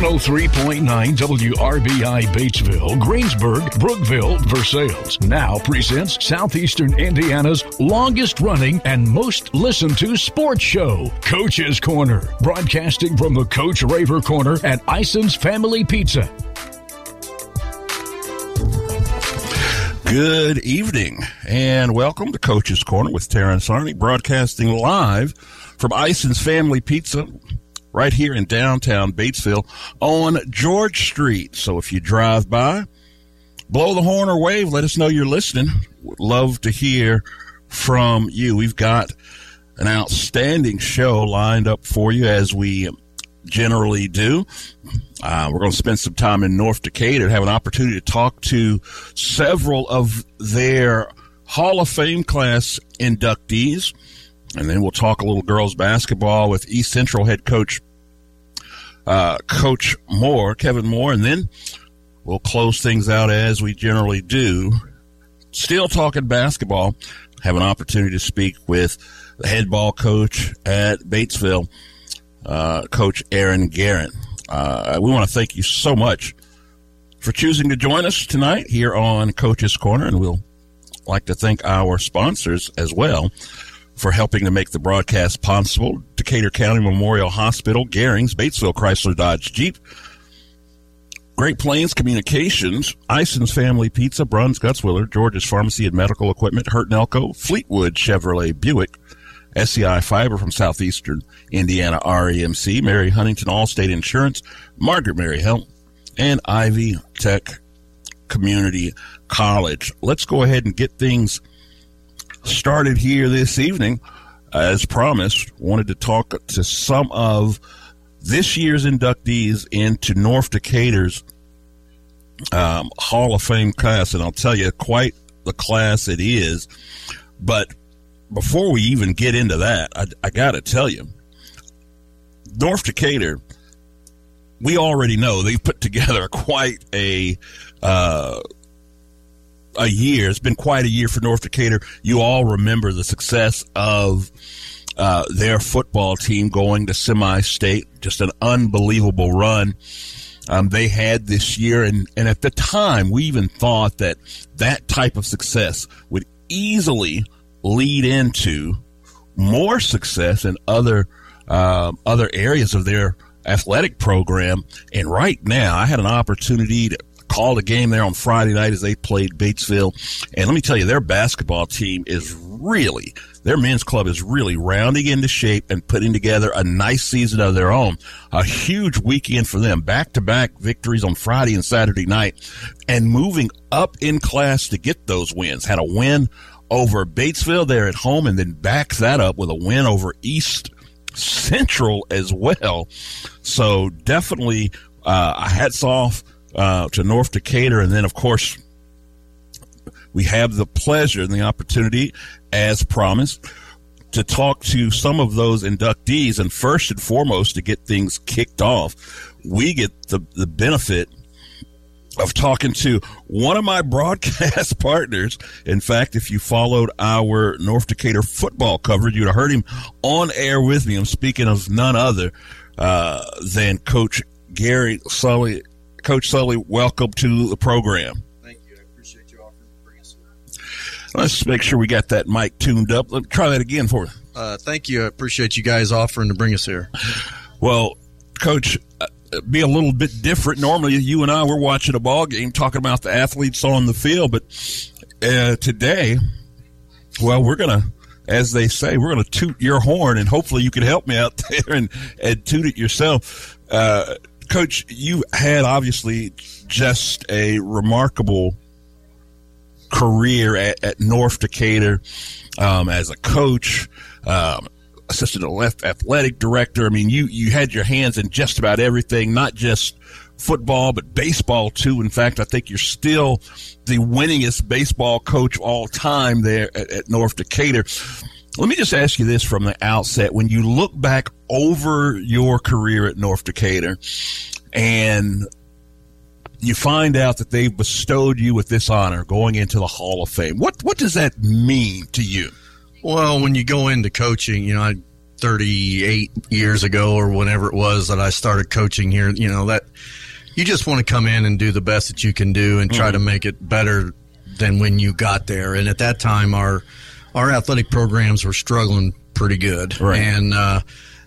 103.9 WRBI Batesville, Greensburg, Brookville, Versailles. Now presents Southeastern Indiana's longest running and most listened to sports show, Coach's Corner, broadcasting from the Coach Raver Corner at Ison's Family Pizza. Good evening and welcome to Coach's Corner with Terrence Arney, broadcasting live from Ison's Family Pizza right here in downtown Batesville on George Street. So if you drive by, blow the horn or wave, let us know you're listening. Would love to hear from you. We've got an outstanding show lined up for you as we generally do. Uh, we're going to spend some time in North Decatur and have an opportunity to talk to several of their Hall of Fame class inductees. And then we'll talk a little girls basketball with East Central head coach, uh, Coach Moore, Kevin Moore. And then we'll close things out as we generally do. Still talking basketball. Have an opportunity to speak with the head ball coach at Batesville, uh, Coach Aaron Garrett. Uh, we want to thank you so much for choosing to join us tonight here on Coach's Corner, and we'll like to thank our sponsors as well for helping to make the broadcast possible. Decatur County Memorial Hospital, Garings, Batesville Chrysler Dodge Jeep, Great Plains Communications, Ison's Family Pizza, Bruns Gutzwiller, George's Pharmacy and Medical Equipment, Hurt Fleetwood Chevrolet Buick, SEI Fiber from Southeastern Indiana REMC, Mary Huntington Allstate Insurance, Margaret Mary Health, and Ivy Tech Community College. Let's go ahead and get things started here this evening. As promised, wanted to talk to some of this year's inductees into North Decatur's um, Hall of Fame class, and I'll tell you, quite the class it is. But before we even get into that, I, I got to tell you, North Decatur, we already know they've put together quite a uh, a year. It's been quite a year for North Decatur. You all remember the success of uh, their football team going to semi-state. Just an unbelievable run. Um, they had this year, and, and at the time, we even thought that that type of success would easily lead into more success in other uh, other areas of their athletic program. And right now, I had an opportunity to called a game there on Friday night as they played Batesville. And let me tell you, their basketball team is really, their men's club is really rounding into shape and putting together a nice season of their own. A huge weekend for them. Back to back victories on Friday and Saturday night and moving up in class to get those wins. Had a win over Batesville there at home and then back that up with a win over East Central as well. So definitely, uh, hats off uh, to North Decatur. And then, of course, we have the pleasure and the opportunity, as promised, to talk to some of those inductees. And first and foremost, to get things kicked off, we get the, the benefit of talking to one of my broadcast partners. In fact, if you followed our North Decatur football coverage, you'd have heard him on air with me. I'm speaking of none other uh, than Coach Gary Sully Coach Sully, welcome to the program. Thank you. I appreciate you offering to bring us here. Let's make sure we got that mic tuned up. Let me try that again for you. Uh, thank you. I appreciate you guys offering to bring us here. Well, Coach, uh, be a little bit different. Normally, you and I we're watching a ball game, talking about the athletes on the field, but uh, today, well, we're gonna, as they say, we're gonna toot your horn, and hopefully, you can help me out there and, and toot it yourself. Uh, Coach, you had obviously just a remarkable career at, at North Decatur um, as a coach, um, assistant athletic director. I mean, you you had your hands in just about everything, not just football, but baseball too. In fact, I think you're still the winningest baseball coach all time there at, at North Decatur. Let me just ask you this from the outset. When you look back over your career at North Decatur and you find out that they've bestowed you with this honor going into the Hall of Fame, what, what does that mean to you? Well, when you go into coaching, you know, I 38 years ago or whenever it was that I started coaching here, you know, that you just want to come in and do the best that you can do and try mm-hmm. to make it better than when you got there. And at that time, our our athletic programs were struggling pretty good. Right. And, uh,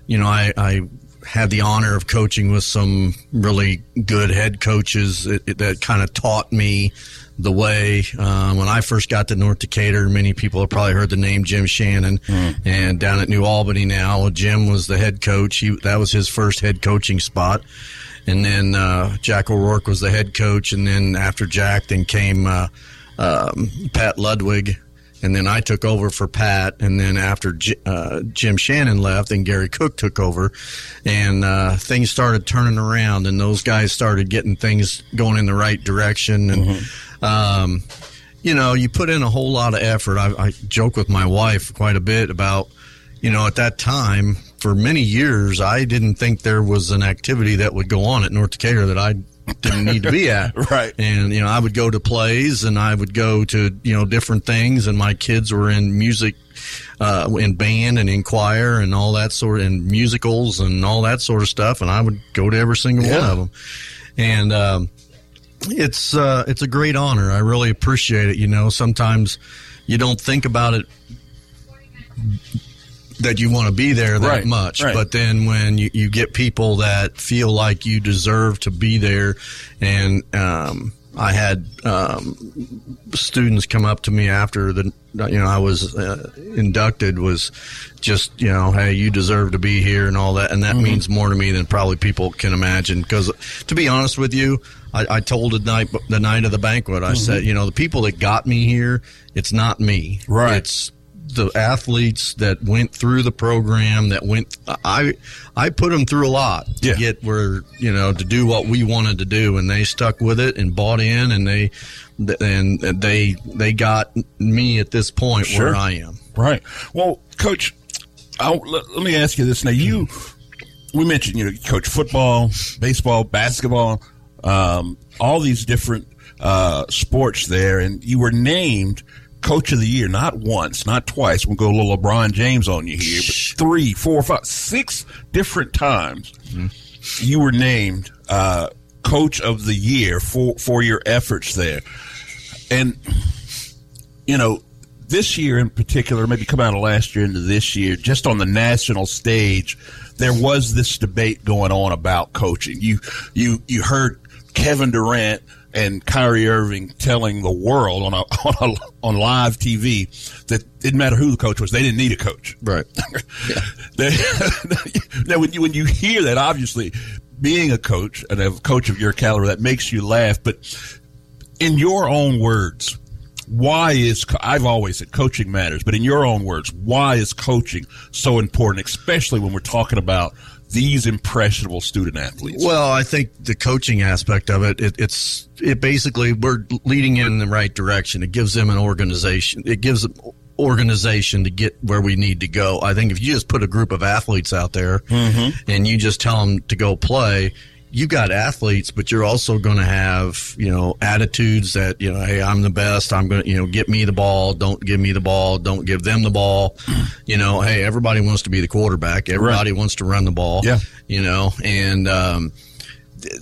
you know, I, I had the honor of coaching with some really good head coaches that, that kind of taught me the way. Uh, when I first got to North Decatur, many people have probably heard the name Jim Shannon, mm. and down at New Albany now, Jim was the head coach. He, that was his first head coaching spot. And then uh, Jack O'Rourke was the head coach, and then after Jack, then came uh, um, Pat Ludwig, and then I took over for Pat, and then after J- uh, Jim Shannon left, and Gary Cook took over, and uh, things started turning around, and those guys started getting things going in the right direction, and. Mm-hmm. Um, you know, you put in a whole lot of effort. I, I joke with my wife quite a bit about, you know, at that time, for many years, I didn't think there was an activity that would go on at North Decatur that I didn't need to be at. right. And, you know, I would go to plays and I would go to, you know, different things and my kids were in music, uh, in band and in choir and all that sort of, and musicals and all that sort of stuff. And I would go to every single yeah. one of them. And, um, it's, uh, it's a great honor. I really appreciate it. You know, sometimes you don't think about it that you want to be there that right, much. Right. But then when you, you get people that feel like you deserve to be there, and um, I had um, students come up to me after the you know I was uh, inducted was just you know hey you deserve to be here and all that and that mm-hmm. means more to me than probably people can imagine because to be honest with you I, I, told the night the night of the banquet I mm-hmm. said you know the people that got me here it's not me right it's the athletes that went through the program that went I I put them through a lot to yeah. get where you know to do what we wanted to do and they stuck with it and bought in and they and they they got me at this point sure. where I am. Right. Well, coach, I'll, let, let me ask you this now. You we mentioned you know coach football, baseball, basketball, um, all these different uh, sports there, and you were named coach of the year, not once, not twice. We'll go a little LeBron James on you here, but three, four, five, six different times mm-hmm. you were named uh, coach of the year for for your efforts there. And you know, this year in particular, maybe come out of last year into this year, just on the national stage, there was this debate going on about coaching. You you you heard Kevin Durant and Kyrie Irving telling the world on a, on a, on live TV that it didn't matter who the coach was, they didn't need a coach. Right. they, now, when you when you hear that, obviously, being a coach and a coach of your caliber, that makes you laugh. But in your own words, why is I've always said coaching matters, but in your own words, why is coaching so important, especially when we're talking about these impressionable student athletes? Well, I think the coaching aspect of it, it, it's it basically we're leading in the right direction. It gives them an organization. It gives them organization to get where we need to go. I think if you just put a group of athletes out there mm-hmm. and you just tell them to go play, you got athletes, but you're also going to have, you know, attitudes that, you know, hey, I'm the best. I'm going to, you know, get me the ball. Don't give me the ball. Don't give them the ball. You know, hey, everybody wants to be the quarterback. Everybody right. wants to run the ball. Yeah. You know, and, um,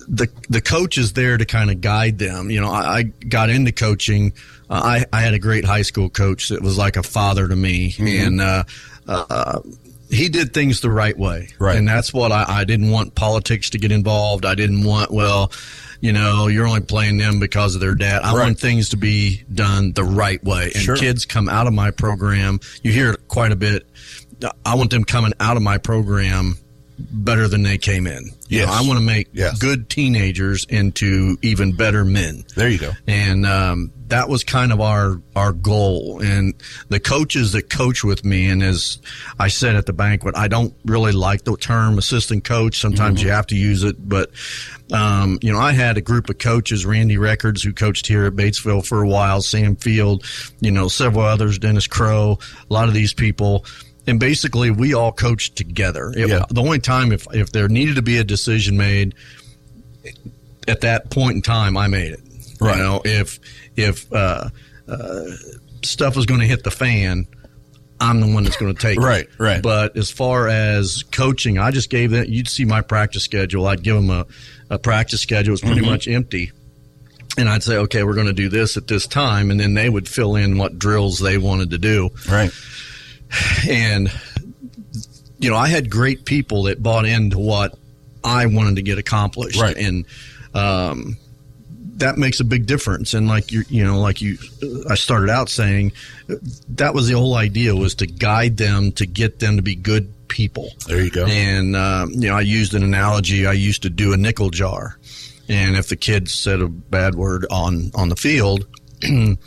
the the coach is there to kind of guide them. You know, I, I got into coaching. Uh, I I had a great high school coach that was like a father to me, mm-hmm. and uh, uh, he did things the right way. Right. And that's what I, I didn't want politics to get involved. I didn't want, well, you know, you're only playing them because of their dad. I right. want things to be done the right way. And sure. kids come out of my program. You hear it quite a bit. I want them coming out of my program better than they came in. Yeah, I want to make yes. good teenagers into even better men. There you go. And um, that was kind of our our goal. And the coaches that coach with me, and as I said at the banquet, I don't really like the term assistant coach. Sometimes mm-hmm. you have to use it, but um, you know, I had a group of coaches, Randy Records, who coached here at Batesville for a while, Sam Field, you know, several others, Dennis Crow, a lot of these people and basically we all coached together. It, yeah. The only time if if there needed to be a decision made at that point in time, I made it. Right. You know, if if uh, uh, stuff was going to hit the fan, I'm the one that's going to take it. Right, right. But as far as coaching, I just gave that. You'd see my practice schedule. I'd give them a, a practice schedule. It's pretty much empty. And I'd say, okay, we're going to do this at this time. And then they would fill in what drills they wanted to do. Right. And, you know, I had great people that bought into what I wanted to get accomplished. Right. And, um, that makes a big difference. And like you, you know, like you, I started out saying, that was the whole idea was to guide them to get them to be good people. There you go. And um, you know, I used an analogy. I used to do a nickel jar, and if the kid said a bad word on on the field.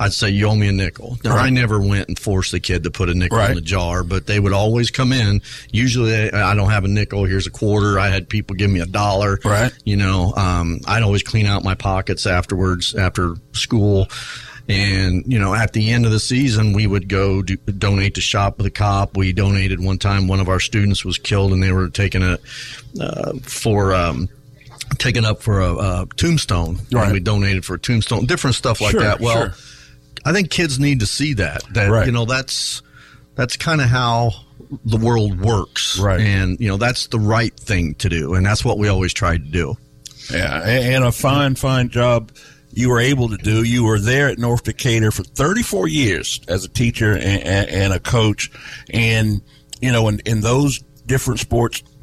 I'd say you owe me a nickel. Now Right. I never went and forced the kid to put a nickel Right. in the jar, but they would always come in. Usually, I don't have a nickel. Here's a quarter. I had people give me a dollar. Right. You know, um, I'd always clean out my pockets afterwards after school. And, you know, at the end of the season, we would go do, donate to Shop with a Cop. We donated one time, one of our students was killed and they were taking a, uh, for, um, taken up for a, a tombstone. Right. And we donated for a tombstone, different stuff like Sure, that. Well, sure. I think kids need to see that, that, Right. you know, that's, that's kind of how the world works. Right. And, you know, that's the right thing to do. And that's what we always tried to do. Yeah, and a fine, fine job you were able to do. You were there at North Decatur for 34 years as a teacher and, and, and a coach, and you know, in, in those different sports.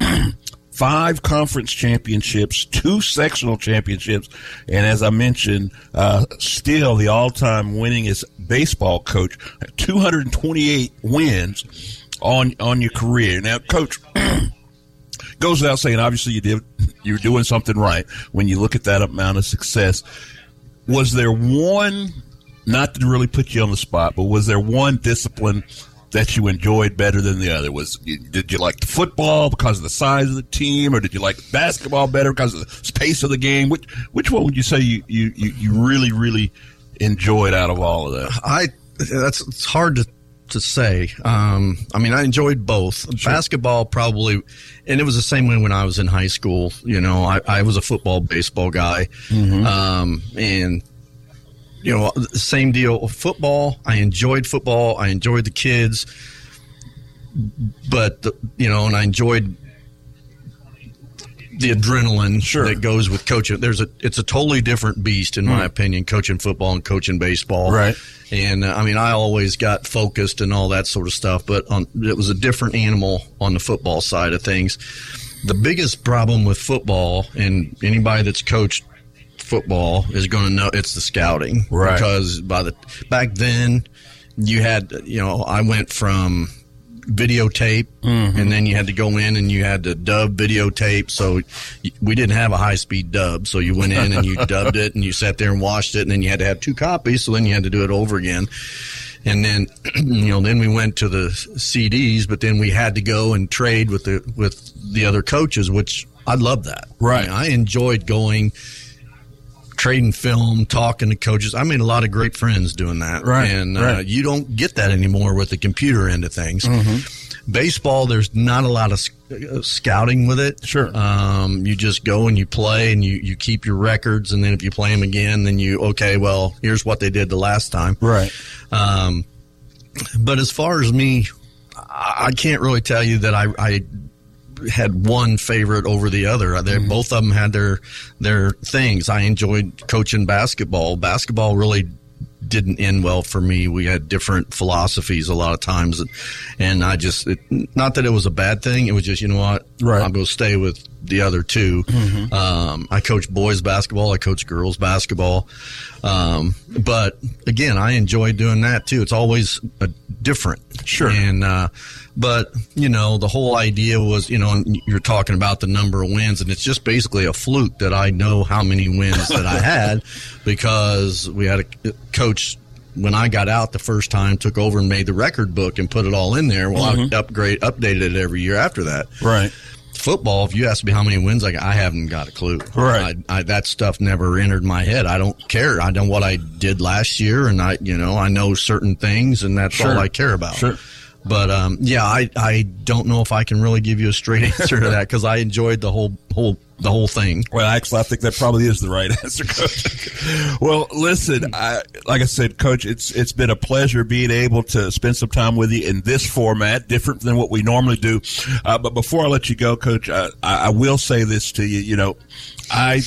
Five conference championships, two sectional championships, and as I mentioned, uh, still the all-time winningest baseball coach, 228 wins on on your career. Now, coach, goes without saying. Obviously, you did you're doing something right when you look at that amount of success. Was there one, not to really put you on the spot, but was there one discipline that you enjoyed better than the other? Was did you like the football because of the size of the team, or did you like basketball better because of the pace of the game? Which which one would you say you you, you, really really enjoyed out of all of that? I that's it's hard to to say. Um, I mean, I enjoyed both. Basketball probably, and it was the same way when I was in high school. You know, I, I was a football, baseball guy, um, and you know, same deal. With football, I enjoyed football. I enjoyed the kids, but the, you know, and I enjoyed the adrenaline Sure. that goes with coaching. There's a it's a totally different beast in my opinion, coaching football and coaching baseball. Right. And uh, I mean, I always got focused and all that sort of stuff, but on it was a different animal on the football side of things. The biggest problem with football, and anybody that's coached football is going to know it's the scouting, Right. Because by the back then, you had you know I went from videotape mm-hmm. and then you had to go in and you had to dub videotape. So we didn't have a high speed dub. So you went in and you dubbed it and you sat there and watched it and then you had to have two copies. So then you had to do it over again. And then you know then we went to the CDs but then we had to go and trade with the with the other coaches which I love that. Right. I, mean, I enjoyed going trading film, talking to coaches. I made a lot of great friends doing that. Right, And uh, right. you don't get that anymore with the computer end of things. Mm-hmm. Baseball, there's not a lot of uh, scouting with it. Sure. Um, you just go and you play and you, you keep your records. And then if you play them again, then you, okay, well, here's what they did the last time. Right. Um, but as far as me, I I can't really tell you that I, I had one favorite over the other. They mm-hmm. both of them had their their things. I enjoyed coaching basketball. Basketball really didn't end well for me. We had different philosophies a lot of times, and I just it, not that it was a bad thing. It was just you know what, Right. I'm going to stay with the other 2 Um, I coach boys basketball. I coach girls basketball. Um, but again, I enjoy doing that too. It's always a different. Sure. And, uh, but you know, the whole idea was, you know, and you're talking about the number of wins and it's just basically a fluke that I know how many wins that I had because we had a coach when I got out the first time, took over and made the record book and put it all in there. Well, I upgrade, updated it every year after that Right. Football, if you ask me how many wins I got, I haven't got a clue. Right. I, I, that stuff never entered my head. I don't care. I know what I did last year, and I, you know, I know certain things, and that's Sure. all I care about. Sure. But um, yeah, I, I don't know if I can really give you a straight answer to that because I enjoyed the whole whole the whole thing. Well, actually, I think that probably is the right answer, Coach. well, listen, I, like I said, Coach, it's it's been a pleasure being able to spend some time with you in this format, different than what we normally do. Uh, but before I let you go, Coach, I, I will say this to you. You know, I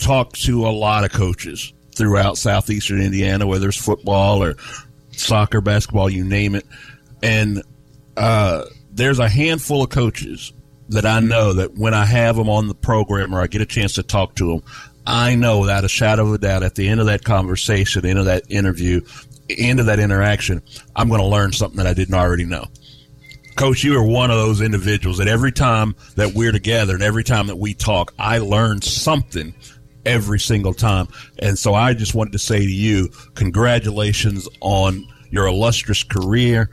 talk to a lot of coaches throughout southeastern Indiana, whether it's football or soccer, basketball, you name it, and uh, there's a handful of coaches that I know that when I have them on the program or I get a chance to talk to them, I know without a shadow of a doubt at the end of that conversation, end of that interview, end of that interaction, I'm going to learn something that I didn't already know. Coach, you are one of those individuals that every time that we're together and every time that we talk, I learn something every single time. And so I just wanted to say to you, congratulations on your illustrious career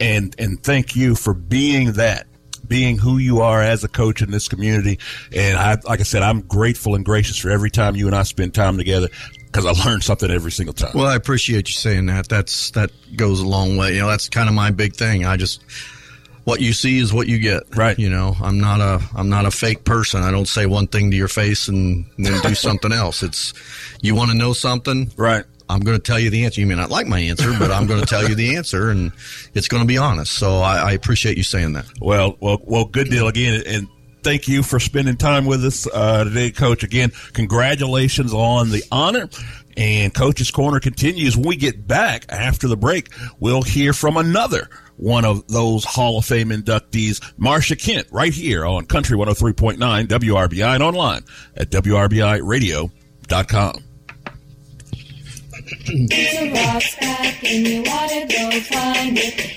and, and thank you for being that being who you are as a coach in this community. And I, like I said, I'm grateful and gracious for every time you and I spend time together because I learn something every single time. Well, I appreciate you saying that. That's that goes a long way. You know, that's kind of my big thing. I just what you see is what you get. Right. You know, I'm not a I'm not a fake person. I don't say one thing to your face and then do something else. It's you want to know something, right? I'm going to tell you the answer. You may not like my answer, but I'm going to tell you the answer, and it's going to be honest. So I, I appreciate you saying that. Well, well, well, good deal again, and thank you for spending time with us uh, today, Coach. Again, congratulations on the honor. And Coach's Corner continues. When we get back after the break, we'll hear from another one of those Hall of Fame inductees, Marcia Kent, right here on Country 103.9 WRBI and online at WRBIRadio.com. There's a rock back go find it.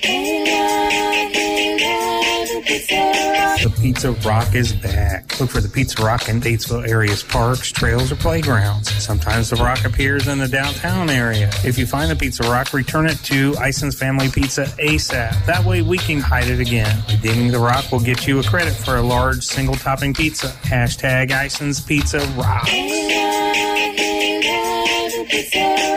the Pizza Rock is back. Look for the Pizza Rock in Batesville area's parks, trails, or playgrounds. Sometimes the rock appears in the downtown area. If you find the Pizza Rock, return it to Ison's Family Pizza ASAP. That way we can hide it again. Redeeming the rock will get you a credit for a large single topping pizza. Hashtag Ison's Pizza Rock.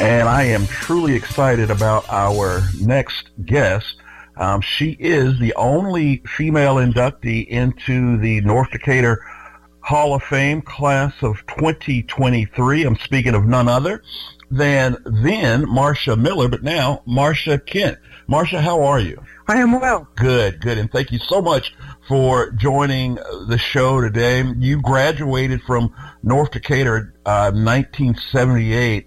And I am truly excited about our next guest. Um, she is the only female inductee into the North Decatur Hall of Fame class of 2023. I'm speaking of none other than then Marcia Miller, but now Marcia Kent. Marcia, how are you? I am well. Good, good. And thank you so much for joining the show today. You graduated from North Decatur uh, 1978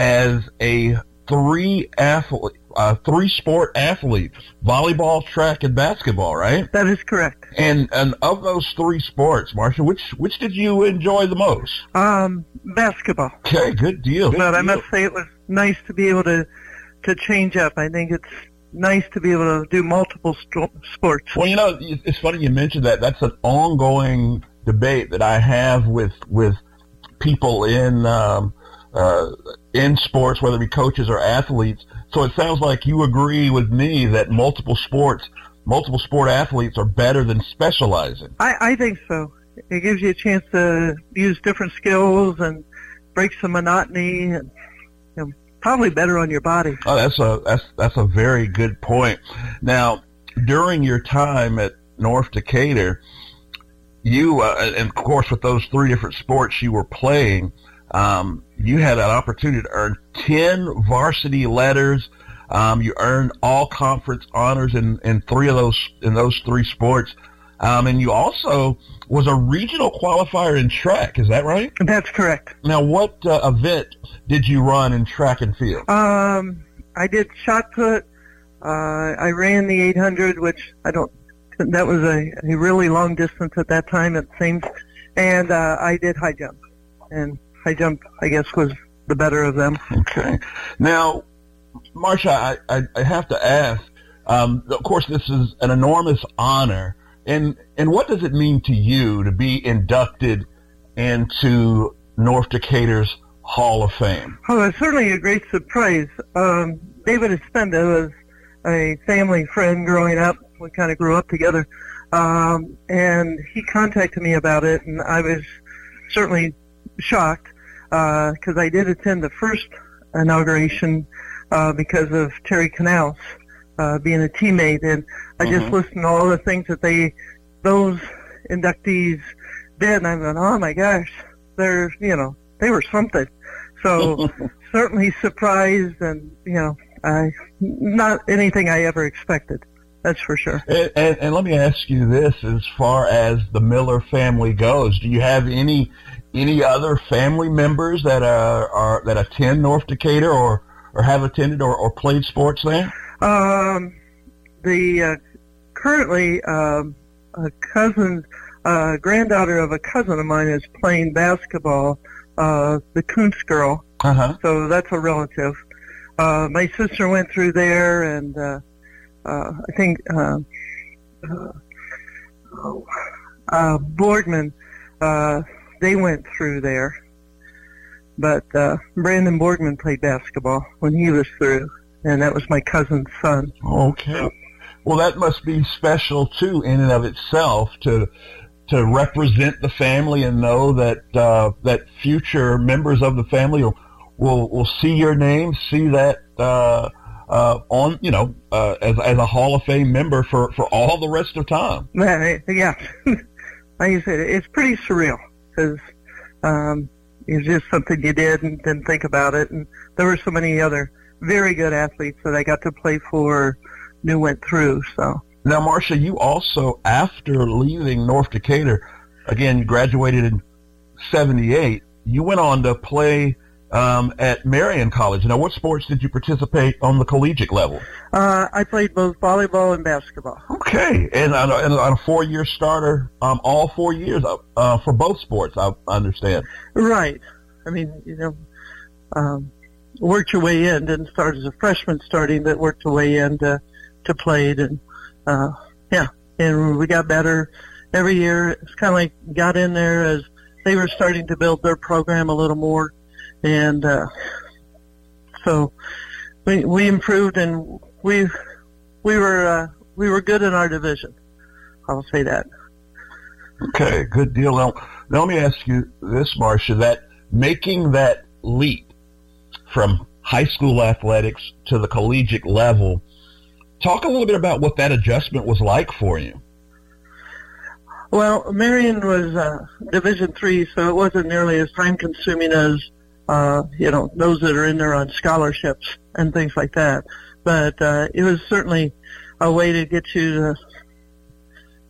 as a three athlete, uh, three sport athlete: volleyball, track, and basketball. Right? That is correct. And and of those three sports, Marcia, which which did you enjoy the most? Um, basketball. Okay, good deal. But Good I must say it was nice to be able to to change up. I think it's nice to be able to do multiple st- sports. Well, you know, it's funny you mentioned that. That's an ongoing debate that I have with with people in um, uh, in sports, whether it be coaches or athletes. So it sounds like you agree with me that multiple sports, multiple sport athletes are better than specializing. I, I think so. It gives you a chance to use different skills and break some monotony and you know, probably better on your body. Oh, that's a that's that's a very good point. Now, during your time at North Decatur, you uh, and of course with those three different sports you were playing, um, you had an opportunity to earn ten varsity letters. Um, you earned all conference honors in, in three of those in those three sports, um, and you also was a regional qualifier in track. Is that right? That's correct. Now, what uh, event did you run in track and field? Um, I did shot put. Uh, I ran the 800, which I don't. That was a, a really long distance at that time. It seems, and uh, I did high jump, and high jump I guess was the better of them. Okay. Now, Marcia, I, I, I have to ask. Um, of course, this is an enormous honor, and and what does it mean to you to be inducted into North Decatur's Hall of Fame? Oh, it's certainly a great surprise. Um, David Espenda was a family friend growing up. We kind of grew up together. Um, and he contacted me about it, and I was certainly shocked because I did attend the first inauguration uh, because of Terry Canals uh, being a teammate, and I just Mhm. listened to all the things that they, those inductees did, and I went, oh my gosh, they're, you know, they were something. So certainly surprised, and you know, I not anything I ever expected. That's for sure. And, and, and let me ask you this: as far as the Miller family goes, do you have any any other family members that are, are that attend North Decatur or or have attended or, or played sports there? Um, the uh, currently um, a cousin, uh, granddaughter of a cousin of mine is playing basketball. Uh, the Kuntz girl. Uh huh. So that's a relative. Uh, my sister went through there, and uh, uh, I think uh, uh, uh, Boardman. Uh, they went through there, but uh, Brandon Boardman played basketball when he was through, and that was my cousin's son. Okay. Well, that must be special too, in and of itself, to to represent the family and know that uh, that future members of the family will will, will see your name, see that uh, uh, on you know uh, as as a Hall of Fame member for for all the rest of time. Yeah, like you said, it's pretty surreal because um, it's just something you did and didn't think about it. And there were so many other very good athletes that I got to play for, knew went through. So Now, Marcia, you also after leaving North Decatur, again, graduated in '78. You went on to play um, at Marion College. Now, what sports did you participate on the collegiate level? uh, I played both volleyball and basketball. Okay, and on a, and on a four-year starter, um, all four years uh, uh, for both sports. I understand. Right. I mean, you know, um, worked your way in. Didn't start as a freshman starting, but worked your way in to, to played. And, uh, yeah, and we got better every year. It's kind of like got in there as they were starting to build their program a little more. And, uh, so we, we improved and we, we were, uh, we were good in our division. I'll say that. Okay, good deal. Now, now let me ask you this, Marcia, that making that leap from high school athletics to the collegiate level, talk a little bit about what that adjustment was like for you. Well, Marion was uh, Division three, so it wasn't nearly as time consuming as uh, you know those that are in there on scholarships and things like that. But uh, it was certainly a way to get you to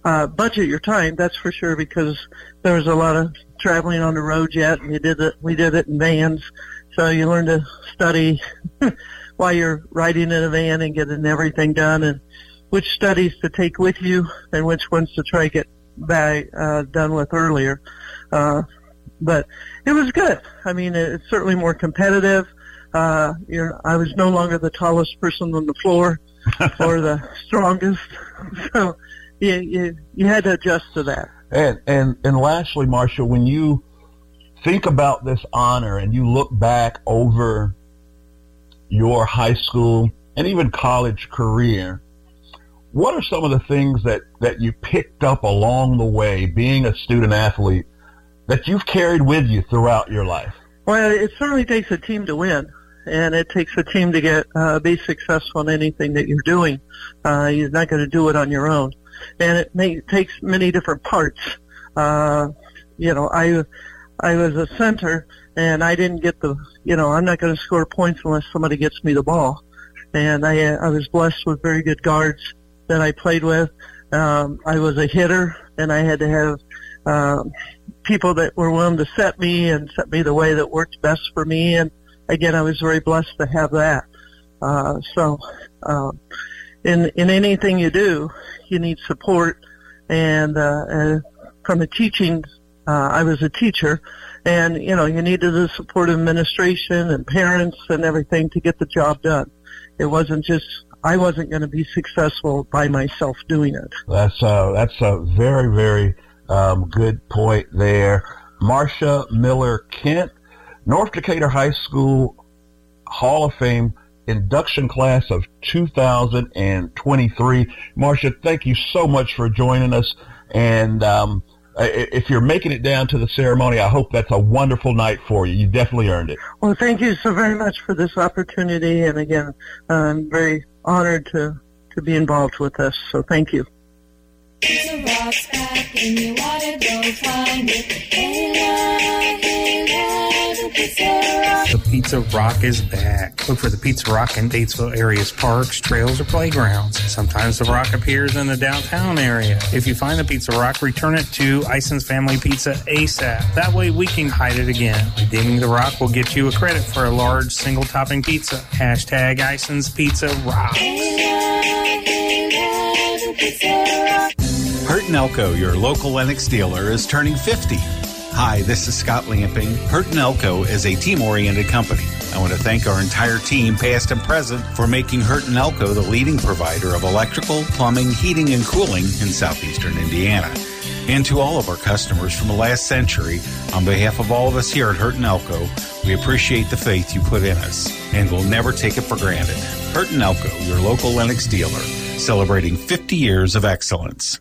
uh, budget your time. That's for sure, because there was a lot of traveling on the road yet, and you did it. We did it in vans, so you learn to study while you're riding in a van and getting everything done and which studies to take with you and which ones to try to get back, uh, done with earlier. Uh, but it was good. I mean, it's certainly more competitive. Uh, you know, I was no longer the tallest person on the floor or the strongest. So you, you, you had to adjust to that. And, and, and lastly, Marcia, when you think about this honor and you look back over your high school and even college career, what are some of the things that, that you picked up along the way being a student athlete that you've carried with you throughout your life? Well, it certainly takes a team to win, and it takes a team to get uh, be successful in anything that you're doing. Uh, you're not going to do it on your own, and it may, takes many different parts. Uh, you know, I I was a center, and I didn't get the. You know, I'm not going to score points unless somebody gets me the ball, and I I was blessed with very good guards that I played with. Um, I was a hitter, and I had to have um, people that were willing to set me and set me the way that worked best for me. And again, I was very blessed to have that. Uh, so, um, in in anything you do, you need support. And uh, uh, from a teaching, uh, I was a teacher, and you know you needed the support of administration and parents and everything to get the job done. It wasn't just I wasn't going to be successful by myself doing it. That's uh, that's a very very um, good point there. Marcia Miller Kent, North Decatur High School Hall of Fame induction class of 2023. Marcia, thank you so much for joining us. And um, if you're making it down to the ceremony, I hope that's a wonderful night for you. You definitely earned it. Well, thank you so very much for this opportunity. And again, I'm very honored to, to be involved with this. So thank you. The Pizza Rock is back. Look for the Pizza Rock in Batesville area's parks, trails, or playgrounds. Sometimes the rock appears in the downtown area. If you find the Pizza Rock, return it to Ison's Family Pizza ASAP. That way we can hide it again. Redeeming the rock will get you a credit for a large single topping pizza. Hashtag Ison's Pizza Rocks. Hurt & Elko, your local Lennox dealer, is turning 50. Hi, this is Scott Lamping. Hurt & Elko is a team-oriented company. I want to thank our entire team, past and present, for making Hurt & Elko the leading provider of electrical, plumbing, heating, and cooling in southeastern Indiana. And to all of our customers from the last century, on behalf of all of us here at Hurt & Elko, we appreciate the faith you put in us, and we'll never take it for granted. Hurt & Elko, your local Lennox dealer, celebrating 50 years of excellence.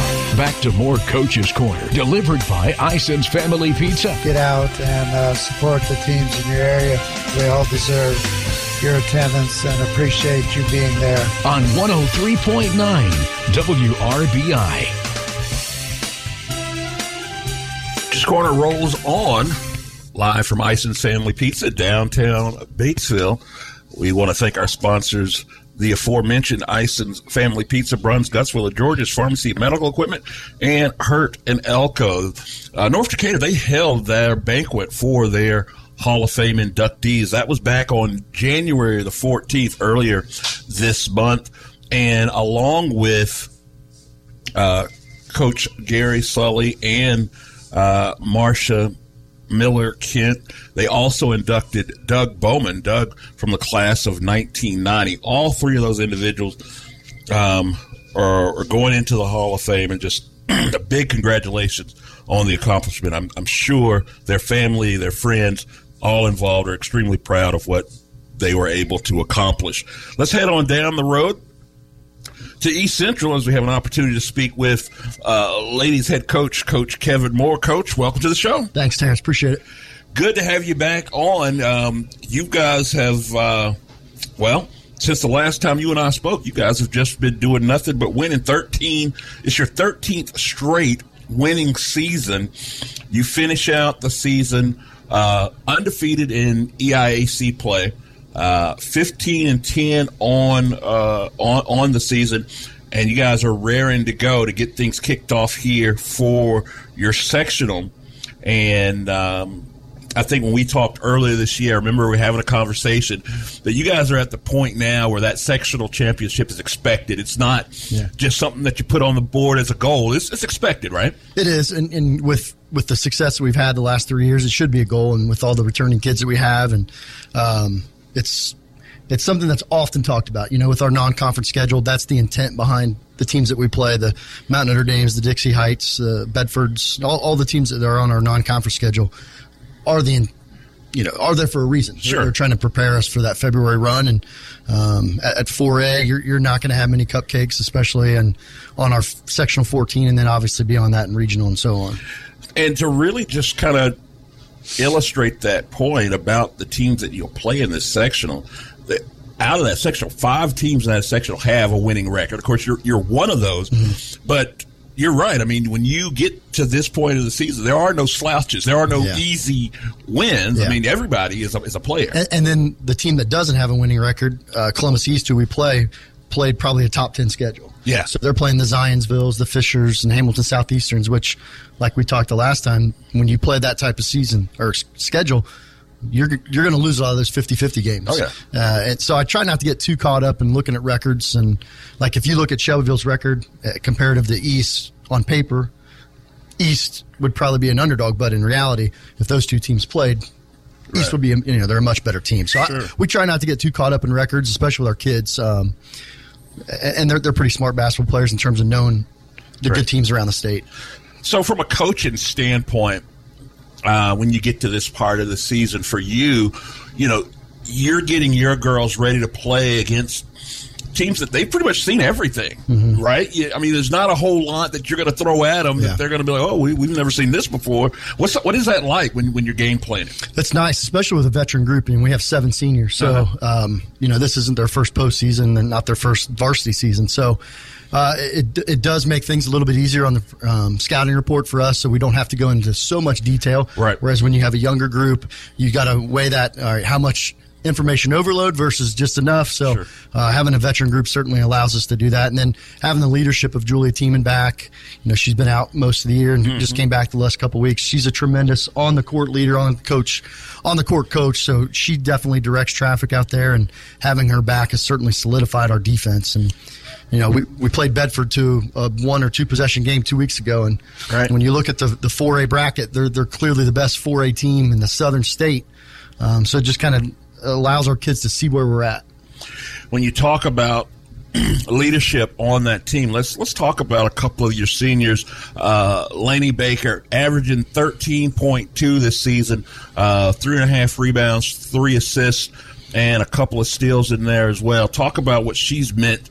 Back to more Coach's Corner, delivered by Ison's Family Pizza. Get out and uh, support the teams in your area. They all deserve your attendance and appreciate you being there. On 103.9 WRBI. Coach's Corner rolls on live from Ison's Family Pizza, downtown Batesville. We want to thank our sponsors, the aforementioned Ison's Family Pizza, Bruns, Gutzwiller, of George's Pharmacy, Medical Equipment, and Hurt and Elko. Uh, North Decatur, they held their banquet for their Hall of Fame inductees. That was back on January the 14th, earlier this month. And along with uh, Coach Gary Sully and uh, Marcia Miller Kent. They also inducted Doug Bowman, Doug from the class of 1990. All three of those individuals um, are, are, going into the Hall of Fame, and just a big congratulations on the accomplishment. I'm, I'm sure their family, their friends, all involved are extremely proud of what they were able to accomplish. Let's head on down the road to East Central as we have an opportunity to speak with uh, ladies head coach, Coach Kevin Moore. Coach, welcome to the show. Thanks, Terrence. Appreciate it. Good to have you back on. Um, you guys have uh, Well, since the last time you and I spoke, you guys have just been doing nothing but winning 13. It's your 13th straight winning season. You finish out the season uh, undefeated in EIAC play, uh, 15 and 10 on, uh, on on the season, and you guys are raring to go to get things kicked off here for your sectional. And um, I think when we talked earlier this year, I remember we were having a conversation that you guys are at the point now where that sectional championship is expected. It's not Yeah. just something that you put on the board as a goal. It's, it's expected, right? It is, and, and with with the success that we've had the last three years, it should be a goal. And with all the returning kids that we have, and um, it's it's something that's often talked about. You know, with our non-conference schedule, that's the intent behind the teams that we play: the Mount Notre Dames, the Dixie Heights, the Bedfords, all, all the teams that are on our non-conference schedule are the in- you know are there for a reason. Sure. they're trying to prepare us for that February run, and um, at, at 4A, you're, you're not going to have many cupcakes, especially and on our sectional 14, and then obviously beyond that in regional and so on. And to really just kind of illustrate that point about the teams that you'll play in this sectional, that out of that sectional, five teams in that sectional have a winning record. Of course, you're you're one of those, Mm-hmm. but you're right. I mean, when you get to this point of the season, there are no slouches. There are no Yeah. easy wins. I mean, everybody is a, is a player. And, and then the team that doesn't have a winning record, uh, Columbus East, who we play, played probably a top 10 schedule. Yeah. So they're playing the Zionsvilles, the Fishers, and Hamilton Southeasterns, which, like we talked the last time, when you play that type of season or s- schedule, you're you're going to lose a lot of those 50-50 games. Oh, yeah. Uh, and so I try not to get too caught up in looking at records. And like if you look at Shelbyville's record uh, comparative to East on paper, East would probably be an underdog, but in reality, if those two teams played, East would be, a- you know, they're a much better team. So I, we try not to get too caught up in records, especially with our kids. Um, and they're they're pretty smart basketball players in terms of knowing the Right. good teams around the state. So, from a coaching standpoint, uh, when you get to this part of the season for you, you know, you're getting your girls ready to play against teams that they've pretty much seen everything, right? You, I mean, there's not a whole lot that you're going to throw at them Yeah. that they're going to be like, oh, we, we've never seen this before. What's what is that like when, when you're game planning? That's nice, especially with a veteran group. And we have seven seniors, so Uh-huh. um, you know this isn't their first postseason and not their first varsity season. So uh, it it does make things a little bit easier on the um, scouting report for us, so we don't have to go into so much detail. Right. Whereas when you have a younger group, you got to weigh that. All right, how much information overload versus just enough. So uh, having a veteran group certainly allows us to do that. And then having the leadership of Julia Teeman back, you know, she's been out most of the year and just came back the last couple weeks. She's a tremendous on the court leader, on coach, on the court coach. So she definitely directs traffic out there and having her back has certainly solidified our defense. And, you know, we, we played Bedford to a one or two possession game two weeks ago. And when you look at the, the 4A bracket, they're, they're clearly the best 4A team in the Southern state. Um, so just kind of allows our kids to see where we're at. When you talk about leadership on that team, let's let's talk about a couple of your seniors. Uh, Laney Baker averaging thirteen point two this season, uh, three and a half rebounds, three assists, and a couple of steals in there as well. Talk about what she's meant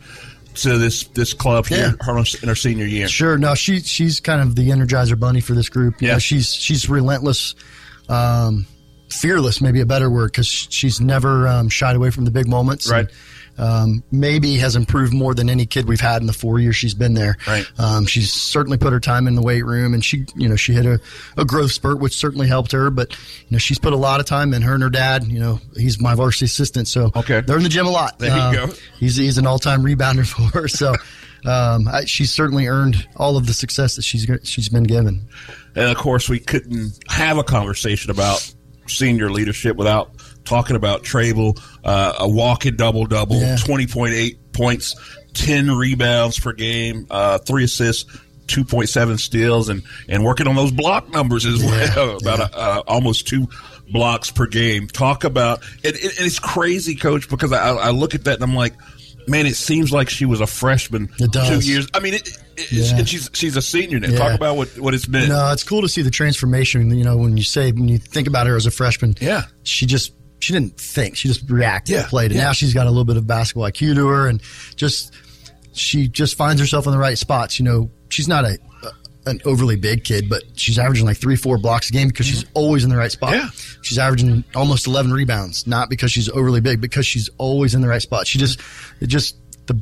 to this this club here her, in her senior year. Sure. No, she she's kind of the energizer bunny for this group. You Yeah. know, she's she's relentless, um, fearless, maybe a better word, because she's never um, shied away from the big moments. Right. And, um, maybe has improved more than any kid we've had in the four years she's been there. Right. Um, she's certainly put her time in the weight room, and she, you know, she hit a, a growth spurt, which certainly helped her. But you know, she's put a lot of time in. Her and her dad, you know, he's my varsity assistant, so Okay. they're in the gym a lot. There you Uh, go. He's he's an all time rebounder for her. So. Um, I, she's certainly earned all of the success that she's she's been given. And of course, we couldn't have a conversation about senior leadership without talking about Trable, uh, a walking double double, Yeah. 20.8 points, 10 rebounds per game, uh, three assists. 2.7 steals and, and working on those block numbers as well, about Uh, almost two blocks per game. Talk about and, and it's crazy, coach, because I, I look at that and I'm like, man, it seems like she was a freshman It does. two years. I mean, it, it, Yeah. and she's she's a senior now. Yeah. Talk about what, what it's been. No, it's cool to see the transformation. You know, when you say when you think about her as a freshman, Yeah. she just she didn't think, she just reacted, Yeah, played, and yeah. now she's got a little bit of basketball IQ to her, and just she just finds herself in the right spots. You know, she's not a an overly big kid, but she's averaging like three, four blocks a game because she's always in the right spot. Yeah. She's averaging almost 11 rebounds, not because she's overly big, because she's always in the right spot. She just, it just, the,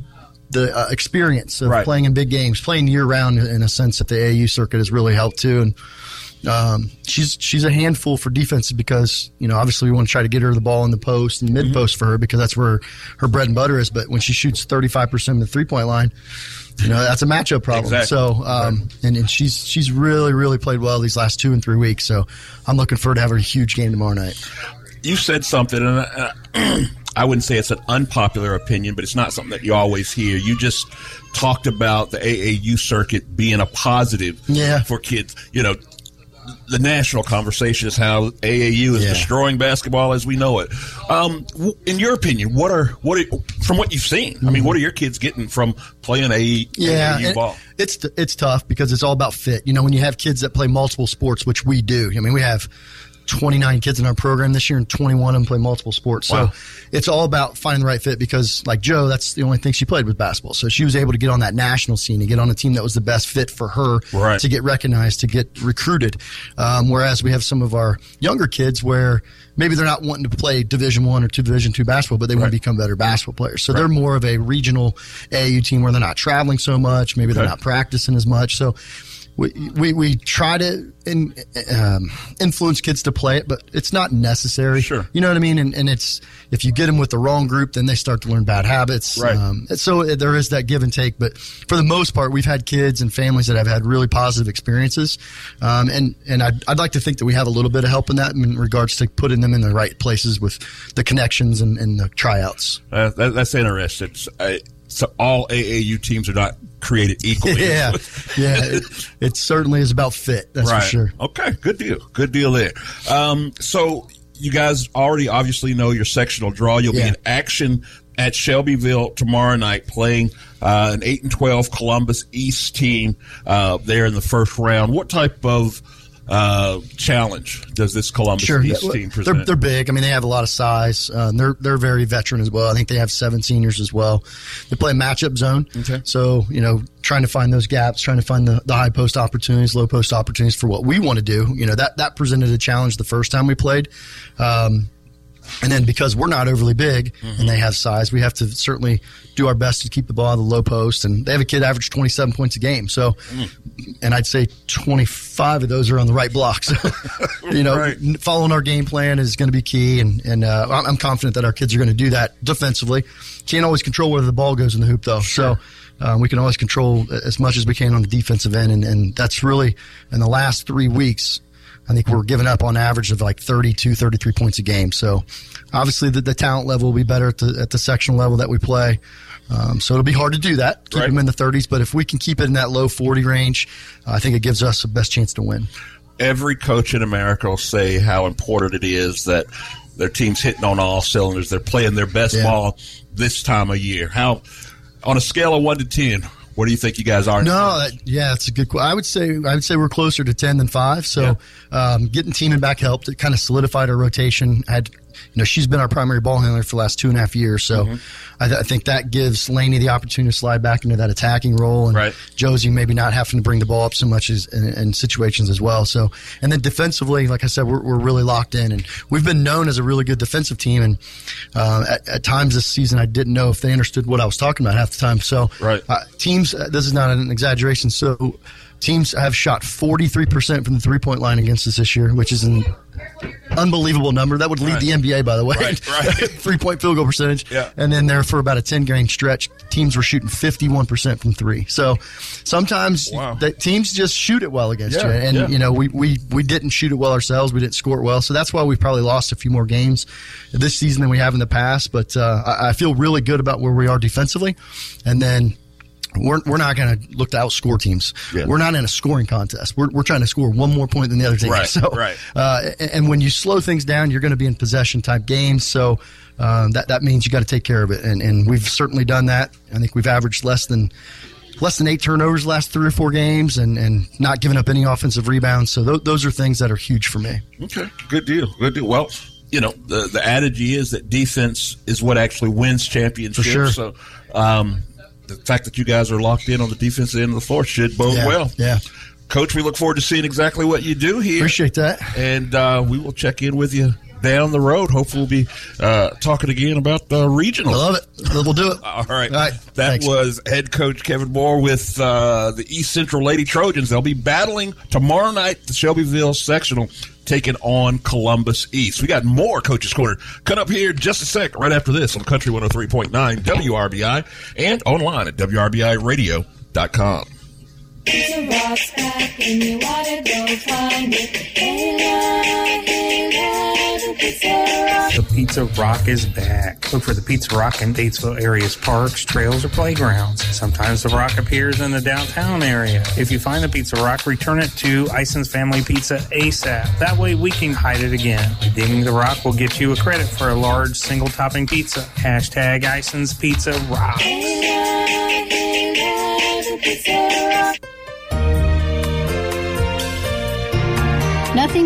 the uh, experience of Right. playing in big games, playing year round in a sense at the AAU circuit has really helped too. And, um, she's she's a handful for defenses because you know obviously we want to try to get her the ball in the post and mid post for her because that's where her bread and butter is. But when she shoots thirty five percent of the three point line, you know that's a matchup problem. Exactly. So um, and, and she's she's really really played well these last two and three weeks. So I'm looking forward to her a huge game tomorrow night. you said something, and uh, I wouldn't say it's an unpopular opinion, but it's not something that you always hear. You just talked about the AAU circuit being a positive Yeah. for kids. You know, the national conversation is how AAU is Yeah. destroying basketball as we know it. Um, in your opinion, what are what are, from what you've seen? I mean, what are your kids getting from playing A, Yeah, AAU ball? it's it's tough because it's all about fit. You know, when you have kids that play multiple sports, which we do. I mean, we have 29 kids in our program this year, and 21 of them play multiple sports. So it's all about finding the right fit. Because, like Joe, that's the only thing she played was basketball. So she was able to get on that national scene and get on a team that was the best fit for her Right. to get recognized, to get recruited. Um, whereas we have some of our younger kids where maybe they're not wanting to play Division One or two Division Two basketball, but they want to become better basketball players. So they're more of a regional AAU team where they're not traveling so much. Maybe they're not practicing as much. So we we, we try to in, um, influence kids to play it, but it's not necessary. Sure. you know what I mean. And, and it's if you get them with the wrong group, then they start to learn bad habits. Right. Um, so uh, there is that give and take. But for the most part, we've had kids and families that have had really positive experiences, um, and and I'd, I'd like to think that we have a little bit of help in that in regards to putting them in the right places with the connections and, and the tryouts. Uh, that, that's interesting. Uh, so all AAU teams are not created equally. yeah, yeah. It, it certainly is about fit. That's right. for sure. Okay, good deal. Good deal there. Um, so you guys already obviously know your sectional draw. You'll be in action at Shelbyville tomorrow night, playing uh, an eight and twelve Columbus East team uh, there in the first round. What type of uh, challenge does this Columbus East Yeah, team They're, present? they're big. I mean, they have a lot of size. Um, they're they're very veteran as well. I think they have seven seniors as well. They play matchup zone. Okay. So you know, trying to find those gaps, trying to find the, the high post opportunities, low post opportunities for what we want to do. You know, that that presented a challenge the first time we played. Um, and then because we're not overly big and they have size, we have to certainly do our best to keep the ball in the low post. And they have a kid average 27 points a game. So, and I'd say 25 of those are on the right blocks. you know, Right. following our game plan is going to be key. And, and uh, I'm confident that our kids are going to do that defensively. Can't always control whether the ball goes in the hoop, though. So, uh, we can always control as much as we can on the defensive end. And, and that's really, in the last three weeks, I think we're giving up on average of like 32, 33 points a game. So obviously the, the talent level will be better at the, at the sectional level that we play. Um, so it'll be hard to do that, keep Right. them in the 30s. But if we can keep it in that low 40 range, uh, I think it gives us the best chance to win. Every coach in America will say how important it is that their team's hitting on all cylinders. They're playing their best Yeah. ball this time of year. How, on a scale of one to ten, where do you think you guys are? No, that, yeah, that's a good. I would say I would say we're closer to ten than five. So um, getting Teeman back helped. It kind of solidified our rotation. Had you know she's been our primary ball handler for the last two and a half years. So I, th- I think that gives Laney the opportunity to slide back into that attacking role, and Right. Josie maybe not having to bring the ball up so much as in, in situations as well. So and then defensively, like I said, we're, we're really locked in, and we've been known as a really good defensive team. And uh, at, at times this season, I didn't know if they understood what I was talking about half the time. So Right. uh, teams, uh, this is not an exaggeration. So teams have shot 43% from the three point line against us this year, which is an unbelievable number. That would lead Right. the NBA, by the way. Right, right. three point field goal percentage. Yeah. And then there for about a 10 game stretch, teams were shooting 51% from three. So sometimes Wow. the teams just shoot it well against Yeah, you. And, yeah. you know, we, we, we didn't shoot it well ourselves. We didn't score it well. So that's why we've probably lost a few more games this season than we have in the past. But uh, I, I feel really good about where we are defensively. And then we're, we're not going to look to outscore teams. Yeah. We're not in a scoring contest. We're, we're trying to score one more point than the other team. Right, So, right. Uh, and, and when you slow things down, you're going to be in possession type games. So um, that that means you got to take care of it, and and we've certainly done that. I think we've averaged less than less than eight turnovers the last three or four games, and and not giving up any offensive rebounds. So th- those are things that are huge for me. Okay, good deal. Good deal. Well, you know, the the adage is that defense is what actually wins championships. For sure. So, um, the fact that you guys are locked in on the defensive end of the floor should bode Yeah, well. Yeah. Coach, we look forward to seeing exactly what you do here. Appreciate that. And uh, we will check in with you down the road. Hopefully, we'll be uh, talking again about the regional. I love it. We'll do it. All right. All right. That Thanks. was head coach Kevin Moore with uh, the East Central Lady Trojans. They'll be battling tomorrow night, the Shelbyville sectional, taking on Columbus East. We got more Coaches Corner coming up here just a sec, right after this on Country 103.9 WRBI and online at WRBIRadio.com. Pizza Rock's back and you wanna go find it. Hey, love, hey, love, Pizza Rock. The Pizza Rock is back. Look for the Pizza Rock in Batesville area's parks, trails, or playgrounds. Sometimes the rock appears in the downtown area. If you find the Pizza Rock, return it to Ison's Family Pizza ASAP. That way we can hide it again. Redeeming the rock will get you a credit for a large single topping pizza. Hashtag Ison's Pizza Rock.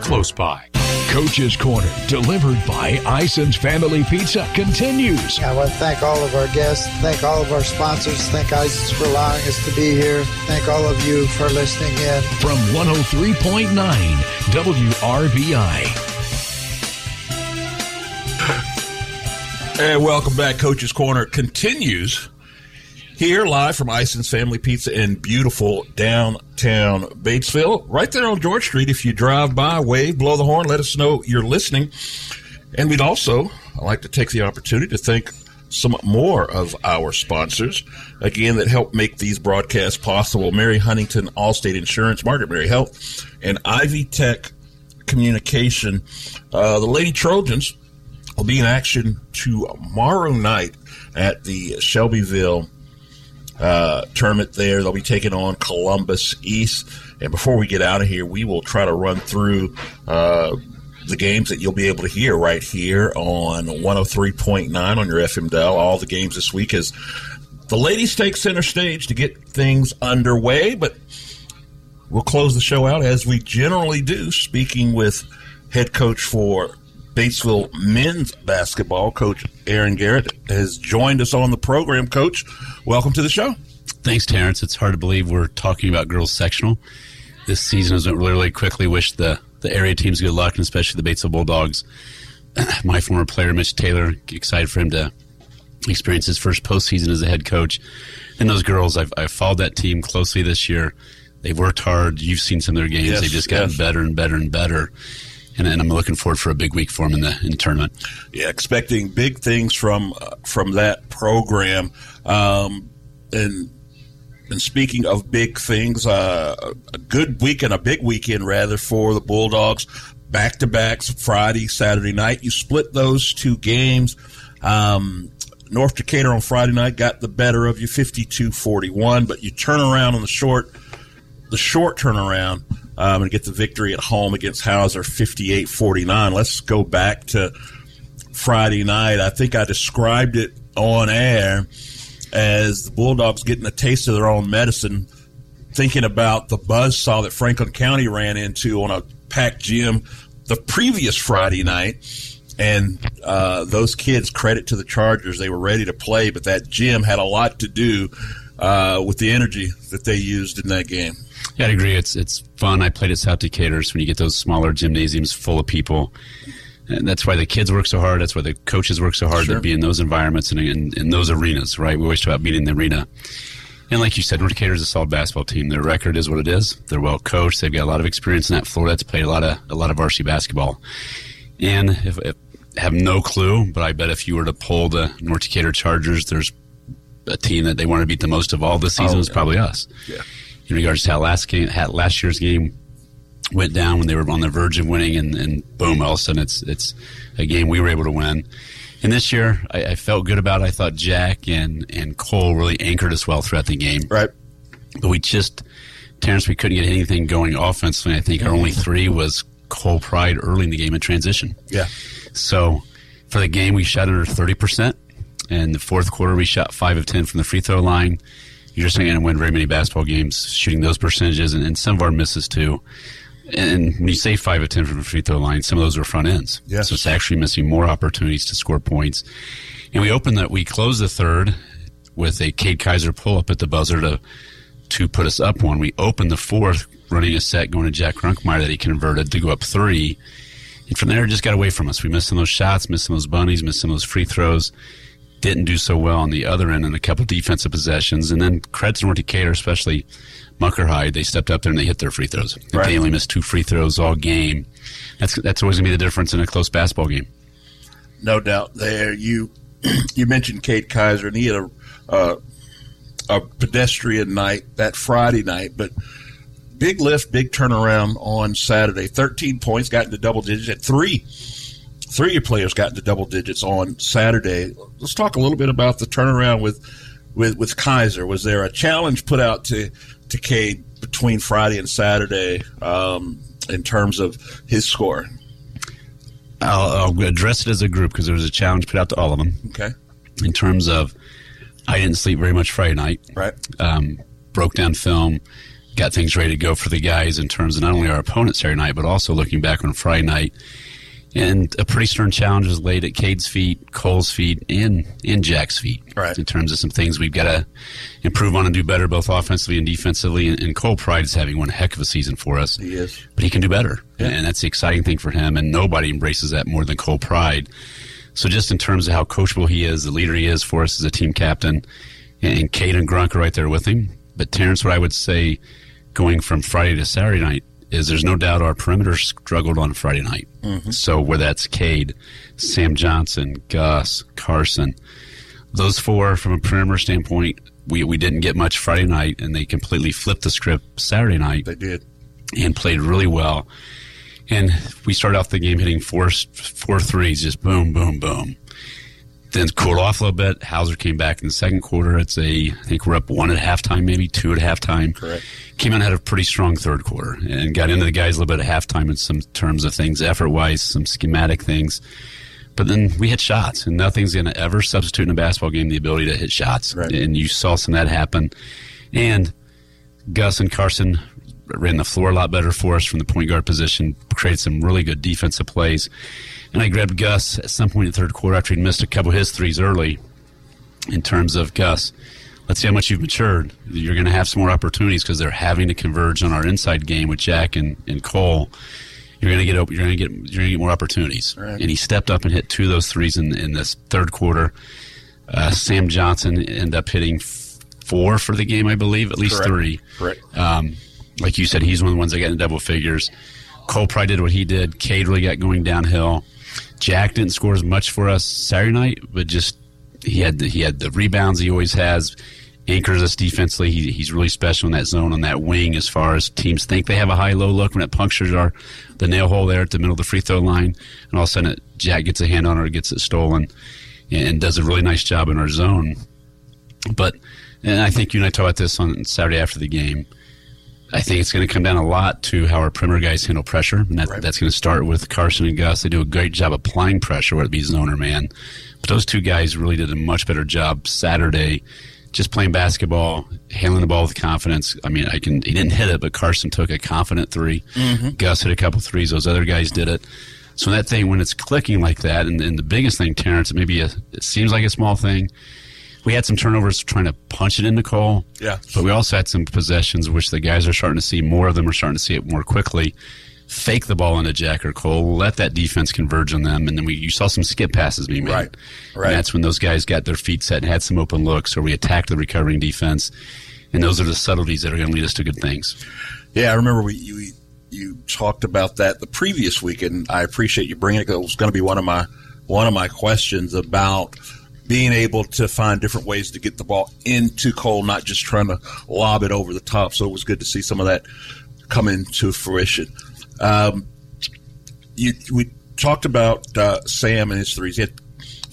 close by. Coach's Corner, delivered by Ison's Family Pizza, continues. I want to thank all of our guests, thank all of our sponsors, thank Ison's for allowing us to be here, thank all of you for listening in. From 103.9 WRBI. And welcome back. Coach's Corner continues here live from Ison's Family Pizza in beautiful downtown Batesville, right there on George Street. If you drive by, wave, blow the horn, let us know you're listening. And we'd also like to take the opportunity to thank some more of our sponsors, again, that help make these broadcasts possible. Mary Huntington, Allstate Insurance, Margaret Mary Health, and Ivy Tech Communication. Uh, the Lady Trojans will be in action tomorrow night at the Shelbyville uh, tournament there. They'll be taking on Columbus East. And before we get out of here, we will try to run through uh, the games that you'll be able to hear right here on 103.9 on your FM dial. All the games this week as the ladies take center stage to get things underway. But we'll close the show out as we generally do, speaking with head coach for Batesville men's basketball, Coach Aaron Garrett, has joined us on the program. Coach, welcome to the show. Thanks, Terrence. It's hard to believe we're talking about girls sectional. This season has went really, really quickly. Wish the, the area teams good luck, and especially the Batesville Bulldogs. My former player, Mitch Taylor, excited for him to experience his first postseason as a head coach. And those girls, I've, I've followed that team closely this year. They've worked hard. You've seen some of their games. Yes, They've just gotten yes. better and better and better. And, and I'm looking forward for a big week for him in the in the tournament. Yeah, expecting big things from uh, from that program. Um, and and speaking of big things, uh, a good week and a big weekend rather for the Bulldogs. Back to backs Friday, Saturday night. You split those two games. Um, North Decatur on Friday night got the better of you, 52-41, but you turn around on the short the short turnaround um, and get the victory at home against Hauser 58 49. Let's go back to Friday night. I think I described it on air as the Bulldogs getting a taste of their own medicine, thinking about the buzzsaw that Franklin County ran into on a packed gym the previous Friday night. And uh, those kids, credit to the Chargers, they were ready to play, but that gym had a lot to do uh, with the energy that they used in that game. Yeah, I agree. It's it's fun. I played at South Decatur's when you get those smaller gymnasiums full of people. And that's why the kids work so hard. That's why the coaches work so hard Sure. to be in those environments and in, in those arenas, right? We always talk about being in the arena. And like you said, North Decatur is a solid basketball team. Their record is what it is. They're well coached. They've got a lot of experience in that floor. That's played a lot of a lot of varsity basketball. And if, if have no clue, but I bet if you were to poll the North Decatur Chargers, there's a team that they want to beat the most of all this season Oh, is yeah. probably us. Yeah. In regards to how last game, how last year's game went down when they were on the verge of winning, and, and boom, all of a sudden it's it's a game we were able to win. And this year, I, I felt good about. it. I thought Jack and and Cole really anchored us well throughout the game. Right. But we just, Terrence, we couldn't get anything going offensively. I think our only three was Cole Pride early in the game in transition. Yeah. So for the game, we shot under 30%. And the fourth quarter, we shot 5 of 10 from the free throw line. You're just not going to win very many basketball games shooting those percentages and, and some of our misses too. And when you say 5 of 10 from the free throw line, some of those were front ends. Yes. So it's actually missing more opportunities to score points. And we opened that, we closed the third with a Cade Kaiser pull up at the buzzer to to put us up one. We opened the fourth, running a set going to Jack Runkmeyer that he converted to go up three. And from there, it just got away from us. We missed some of those shots, missed some of those bunnies, missed some of those free throws. Didn't do so well on the other end in a couple defensive possessions. And then to North Decatur, especially Muckerhide, they stepped up there and they hit their free throws. Right. They only missed two free throws all game. That's that's always going to be the difference in a close basketball game. No doubt there. You you mentioned Cade Kaiser, and he had a uh, a pedestrian night that Friday night, but big lift, big turnaround on Saturday. Thirteen points, got into double digits at three. Three of your players got into double digits on Saturday. Let's talk a little bit about the turnaround with with with Kaiser. Was there a challenge put out to to Cade between Friday and Saturday um, in terms of his score? I'll, I'll address it as a group because there was a challenge put out to all of them. Okay. In terms of, I didn't sleep very much Friday night. Right. Um, broke down film, got things ready to go for the guys in terms of not only our opponent Saturday night, but also looking back on Friday night. And a pretty stern challenge was laid at Cade's feet, Cole's feet, and and Jack's feet. Right. In terms of some things we've got to improve on and do better, both offensively and defensively. And, and Cole Pride is having one heck of a season for us He is. but he can do better. And that's the exciting thing for him. And nobody embraces that more than Cole Pride. So just in terms of how coachable he is, the leader he is for us as a team captain, and Cade and Grunk are right there with him. But Terrence, what I would say going from Friday to Saturday night is there's no doubt our perimeter struggled on Friday night. Mhm. So where that's Cade, Sam Johnson, Gus, Carson, those four from a perimeter standpoint, we, we didn't get much Friday night, and they completely flipped the script Saturday night. They did. And played really well. And we started off the game hitting four, four threes, just boom, boom, boom. Then cooled off a little bit. Hauser came back in the second quarter. It's a, I think we're up one at halftime, maybe two at halftime. Correct. Came out had a pretty strong third quarter and got into the guys a little bit at halftime in some terms of things, effort wise, some schematic things. But then we hit shots, and nothing's going to ever substitute in a basketball game the ability to hit shots. And you saw some of that happen. And Gus and Carson ran the floor a lot better for us from the point guard position, created some really good defensive plays. And I grabbed Gus at some point in the third quarter after he'd missed a couple of his threes early in terms of Gus. Let's see how much you've matured. You're going to have some more opportunities because they're having to converge on our inside game with Jack and, and Cole. You're going to get you're going to get you're going to get more opportunities. Right. And he stepped up and hit two of those threes in, in this third quarter. Uh, Sam Johnson ended up hitting four for the game, I believe, at least Correct. three. Correct. Um, like you said, he's one of the ones that got in double figures. Cole probably did what he did. Cade really got going downhill. Jack didn't score as much for us Saturday night, but just he had the, he had the rebounds he always has. Anchors us defensively. He, he's really special in that zone on that wing. As far as teams think they have a high low look when it punctures our the nail hole there at the middle of the free throw line, and all of a sudden it, Jack gets a hand on it or gets it stolen, and, and does a really nice job in our zone. But and I think you and I talked about this on Saturday after the game. I think it's going to come down a lot to how our perimeter guys handle pressure, and that, that's going to start with Carson and Gus. They do a great job applying pressure, whether it be zone or man. But those two guys really did a much better job Saturday just playing basketball, handling the ball with confidence. I mean, I can. He didn't hit it, but Carson took a confident 3 Mhm. Gus hit a couple threes. Those other guys did it. So that thing, when it's clicking like that, and, and the biggest thing, Terrence, it maybe a, it seems like a small thing. We had some turnovers trying to punch it into Cole. Yeah. But we also had some possessions, which the guys are starting to see more of them are starting to see it more quickly. Fake the ball into Jack or Cole, let that defense converge on them, and then we you saw some skip passes being made. Right. Right. And that's when those guys got their feet set and had some open looks, or we attacked the recovering defense. And those are the subtleties that are going to lead us to good things. Yeah, I remember we you you talked about that the previous week, and I appreciate you bringing it. It was going to be one of my one of my questions about being able to find different ways to get the ball into Cole, not just trying to lob it over the top. So it was good to see some of that come into fruition. Um, you we talked about uh, Sam and his threes. He, had,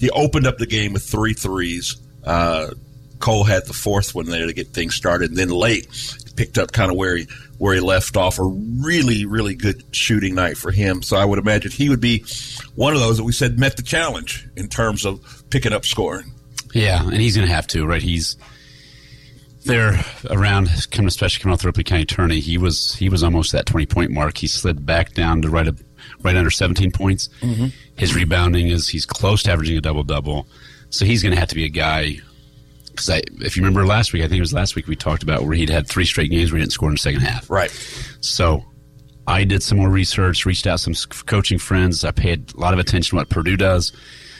he opened up the game with three threes. Uh, Cole had the fourth one there to get things started, and then late picked up kind of where he where he left off. A really really good shooting night for him. So I would imagine he would be one of those that we said met the challenge in terms of picking up scoring. Yeah, and he's going to have to, right? He's there around, coming, especially coming off the Ripley County tourney. He was he was almost that twenty point mark. He slid back down to right up, right under seventeen points. Mhm. His rebounding is he's close to averaging a double double. So he's going to have to be a guy. Because if you remember last week, I think it was last week we talked about where he'd had three straight games where he didn't score in the second half. Right. So I did some more research, reached out some coaching friends. I paid a lot of attention to what Purdue does.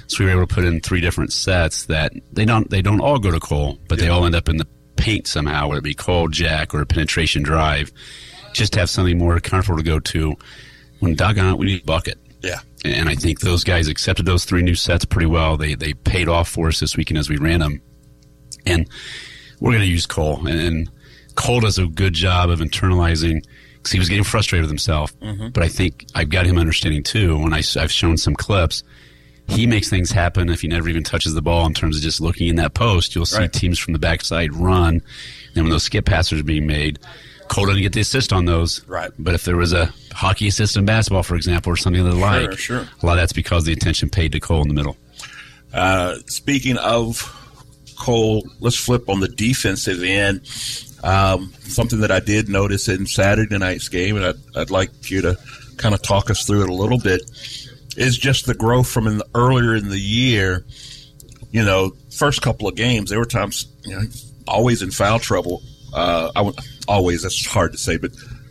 So we were able to put in three different sets that they don't they don't all go to Cole, but they all end up in the paint somehow, whether it be Cole, Jack, or a penetration drive. Just to have something more comfortable to go to. When doggone it, we need a bucket. Yeah. And I think those guys accepted those three new sets pretty well. They they paid off for us this weekend as we ran them. And we're going to use Cole. And, and Cole does a good job of internalizing because he was getting frustrated with himself. Mhm. But I think I've got him understanding too. When I, have shown some clips, he makes things happen if he never even touches the ball in terms of just looking in that post. You'll see Right. teams from the backside run. And when those skip passes are being made, Cole doesn't get the assist on those. Right. But if there was a hockey assist in basketball, for example, or something of the like, sure. a lot of that's because the attention paid to Cole in the middle. Uh, speaking of Cole, let's flip on the defensive end. Um, something that I did notice in Saturday night's game, and I'd, I'd like you to kind of talk us through it a little bit, is just the growth from in the, earlier in the year. You know, first couple of games, there were times, you know, always in foul trouble. Uh, always, that's hard to say, but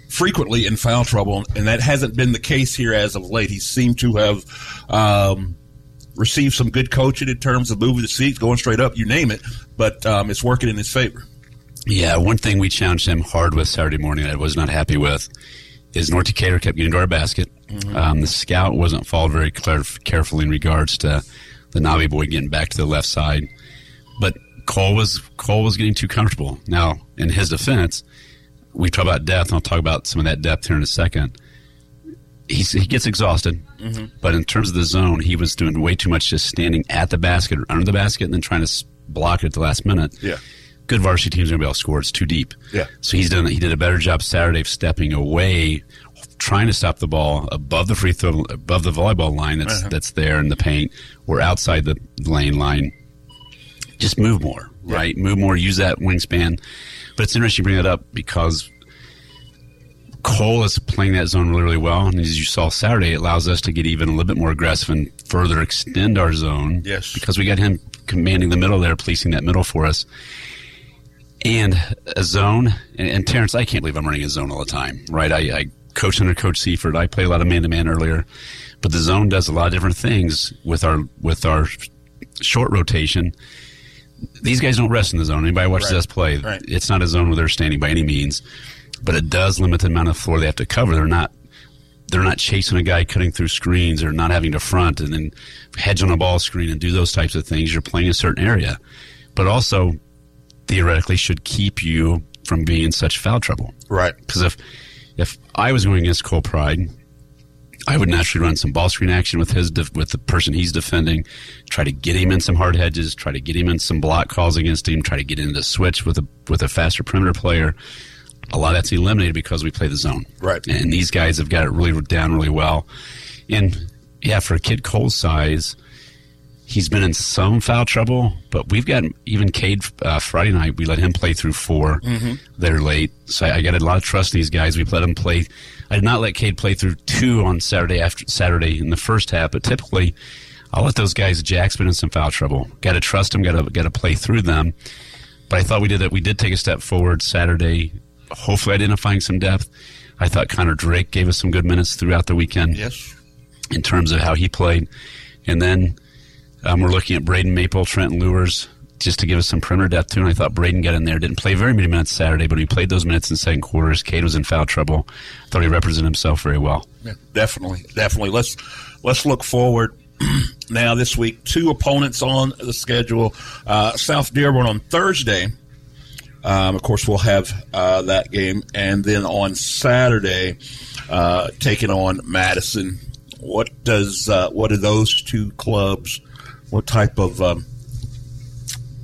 frequently in foul trouble, and that hasn't been the case here as of late. He seemed to have um, received some good coaching in terms of moving the seats, going straight up, you name it, but um, it's working in his favor. Yeah, one thing we challenged him hard with Saturday morning that I was not happy with is North Decatur kept getting to our basket. Um, the scout wasn't followed very clar- carefully in regards to the Navi boy getting back to the left side, but Cole was Cole was getting too comfortable. Now, in his defense, we talk about depth. And I'll talk about some of that depth here in a second. He's, he gets exhausted, Mhm. but in terms of the zone, he was doing way too much just standing at the basket or under the basket and then trying to block it at the last minute Yeah. good varsity teams are going to be able to score. It's too deep. Yeah. So he's done. He did a better job Saturday of stepping away, trying to stop the ball above the free throw, above the volleyball line that's Uh-huh. that's there in the paint or outside the lane line. Just move more, right? Move more. Use that wingspan. But it's interesting you bring that up because Cole is playing that zone really, really well, and as you saw Saturday, it allows us to get even a little bit more aggressive and further extend our zone. Yes. because we got him commanding the middle there, policing that middle for us. And a zone, and, and Terrence, I can't believe I'm running a zone all the time, right? I, I coached under Coach Seifert. I play a lot of man to man earlier, but the zone does a lot of different things with our with our short rotation. These guys don't rest in the zone. Anybody watches Right. us play, Right. it's not a zone where they're standing by any means, but it does limit the amount of floor they have to cover. They're not they're not chasing a guy cutting through screens or not having to front and then hedge on a ball screen and do those types of things. You're playing a certain area, but also theoretically should keep you from being in such foul trouble. Right. Because if if I was going against Cole Pride, I would naturally run some ball screen action with his def- with the person he's defending, try to get him in some hard hedges, try to get him in some block calls against him, try to get into the switch with a with a faster perimeter player. A lot of that's eliminated because we play the zone. Right. And these guys have got it really down really well. And yeah, for a kid Cole's size, He's been in some foul trouble, but we've got even Cade uh, Friday night. We let him play through 4 Mhm. They're late, so I, I got a lot of trust in these guys. We've let him play. I did not let Cade play through two on Saturday after Saturday in the first half, but typically I'll let those guys. Jack's been in some foul trouble. Got to trust them. Got to got to play through them. But I thought we did that. We did take a step forward Saturday, hopefully identifying some depth. I thought Connor Drake gave us some good minutes throughout the weekend. Yes. In terms of how he played. And then um, we're looking at Braden Maple, Trenton Lures, just to give us some perimeter depth too. And I thought Braden got in there. Didn't play very many minutes Saturday, but he played those minutes in second quarters. Cade was in foul trouble. thought he represented himself very well. Yeah, definitely, definitely. Let's let's look forward. now this week, two opponents on the schedule. Uh, South Dearborn on Thursday. Um, of course, we'll have uh, that game, and then on Saturday, uh, taking on Madison. What does uh, what do those two clubs? What type of um,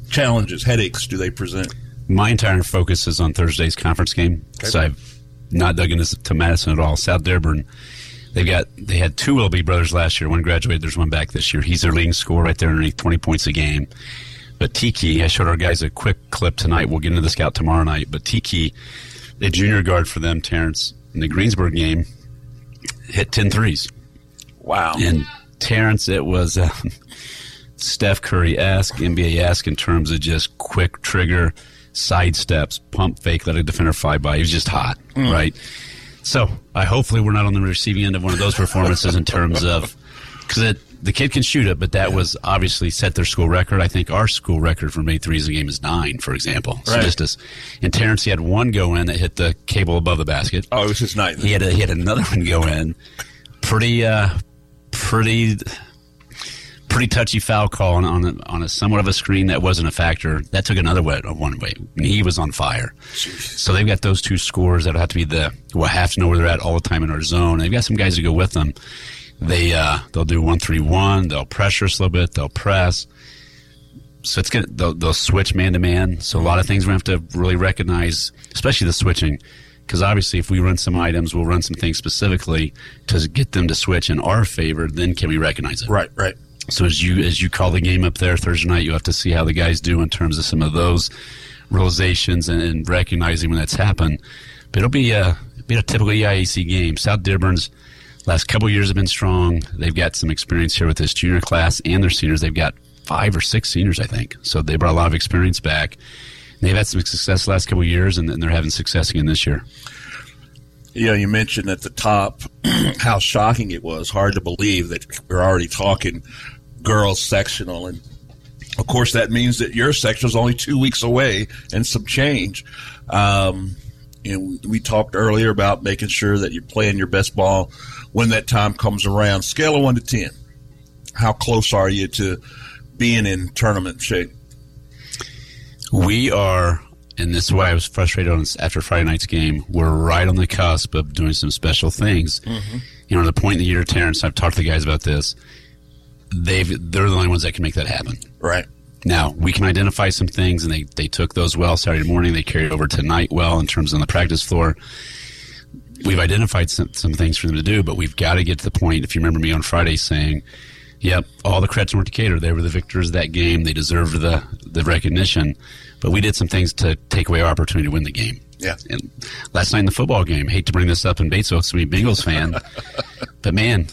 challenges, headaches do they present? My entire focus is on Thursday's conference game. So I've not dug into to Madison at all. South Dearborn, they've got they had two Willoughby brothers last year. One graduated. There's one back this year. He's their leading scorer right there underneath 20 points a game. But Tiki, I showed our guys a quick clip tonight. We'll get into the scout tomorrow night. But Tiki, the junior guard for them, Terrence, in the Greensburg game, hit 10 threes. Wow. And Terrence, it was uh, Steph Curry esque, NBA esque in terms of just quick trigger, side steps, pump fake, let a defender fly by. He was just hot, Mm. right? So I hopefully we're not on the receiving end of one of those performances in terms of because the kid can shoot it, but that was obviously set their school record. I think our school record for made threes a game is nine, for example. So Right. just as, and Terrence, he had one go in that hit the cable above the basket. Oh, it was just night. He had a, he had another one go in. Pretty, uh, pretty, pretty touchy foul call on on a, on a somewhat of a screen that wasn't a factor. That took another way, one way. He was on fire. So they've got those two scores that have to be the will have to know where they're at all the time in our zone. They've got some guys to go with them. They uh, they'll do one three one. They'll pressure us a little bit. They'll press. So it's gonna they'll, they'll switch man to man. So a lot of things we have to really recognize, especially the switching, because obviously if we run some items, we'll run some things specifically to get them to switch in our favor. Then can we recognize it? Right, right. So as you as you call the game up there Thursday night, you have to see how the guys do in terms of some of those realizations and, and recognizing when that's happened. But it'll be a it'll be a typical EIAC game. South Dearborn's last couple years have been strong. They've got some experience here with this junior class and their seniors. They've got five or six seniors, I think. So they brought a lot of experience back. They've had some success last couple years, and, they're having success again this year. Know, you mentioned at the top how shocking it was. Hard to believe that we're already talking girls sectional, and of course that means that your section is only two weeks away and some change. Um, and we talked earlier about making sure that you're playing your best ball when that time comes around. Scale of one to ten, how close are you to being in tournament shape? We are, and this is why I was frustrated on after Friday night's game. We're right on the cusp of doing some special things. Mm-hmm. You know, the point in the year, Terrence. I've talked to the guys about this. They've they're the only ones that can make that happen. Right. Now we can identify some things, and they they took those well Saturday morning. They carried over tonight well in terms of the practice floor. We've identified some, some things for them to do, but we've got to get to the point. If you remember me on Friday saying, "Yep, all the credits were to Decatur. They were the victors of that game. They deserved the the recognition." But we did some things to take away our opportunity to win the game. Yeah. And last night in the football game, hate to bring this up in Batesville, so I'm Bengals fan, but man,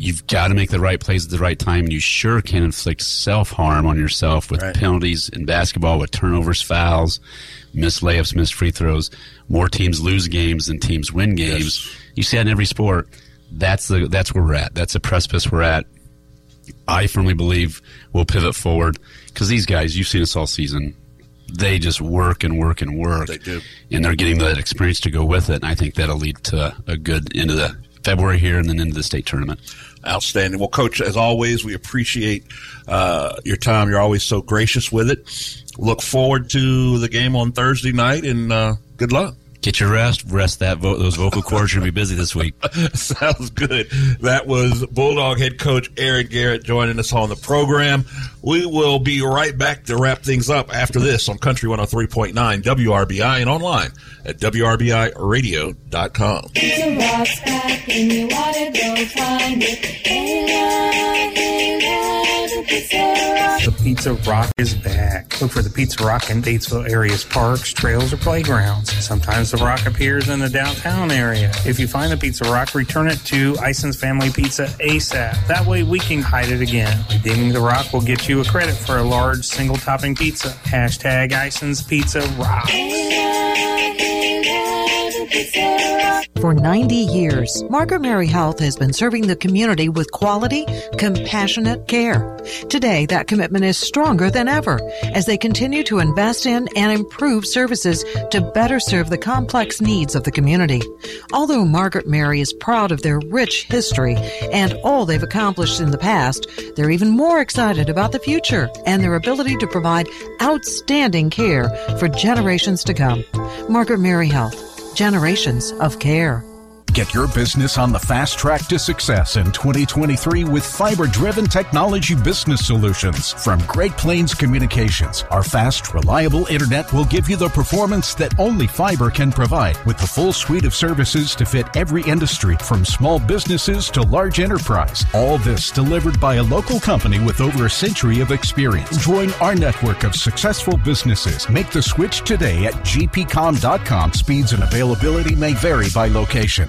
you've got to make the right plays at the right time, and you sure can inflict self harm on yourself with penalties in basketball, with turnovers, fouls, missed layups, missed free throws. More teams lose games than teams win games. You see that in every sport. That's the that's where we're at. That's the precipice we're at. I firmly believe we'll pivot forward because these guys, you've seen us all season. They just work and work and work. They do, and they're getting that experience to go with it. And I think that'll lead to a good end of the February here and then into the state tournament. Outstanding. Well, Coach, as always, we appreciate uh, your time. You're always so gracious with it. Look forward to the game on Thursday night, and uh, good luck. Get your rest. Rest that vo- those vocal cords. You're gonna be busy this week. Sounds good. That was Bulldog head coach Aaron Garrett joining us on the program. We will be right back to wrap things up after this on Country 103.9 WRBI and online at WRBIRadio.com. Pizza Rock's back and you ought to go find it. Hey, love, hey, love, Pizza Rock. The Pizza Rock is back. Look for the Pizza Rock in Batesville area's parks, trails, or playgrounds. Sometimes the rock appears in the downtown area. If you find the Pizza Rock, return it to Ison's Family Pizza ASAP. That way we can hide it again. Redeeming the rock will get you a credit for a large single topping pizza. Hashtag Ison's Pizza Rock. For 90 years, Margaret Mary Health has been serving the community with quality, compassionate care. Today, that commitment is stronger than ever as they continue to invest in and improve services to better serve the complex needs of the community. Although Margaret Mary is proud of their rich history and all they've accomplished in the past, they're even more excited about the future and their ability to provide outstanding care for generations to come. Margaret Mary Health generations of care. Get your business on the fast track to success in 2023 with fiber driven technology business solutions from Great Plains Communications. Our fast, reliable internet will give you the performance that only fiber can provide with the full suite of services to fit every industry from small businesses to large enterprise. All this delivered by a local company with over a century of experience. Join our network of successful businesses. Make the switch today at gpcom.com. Speeds and availability may vary by location.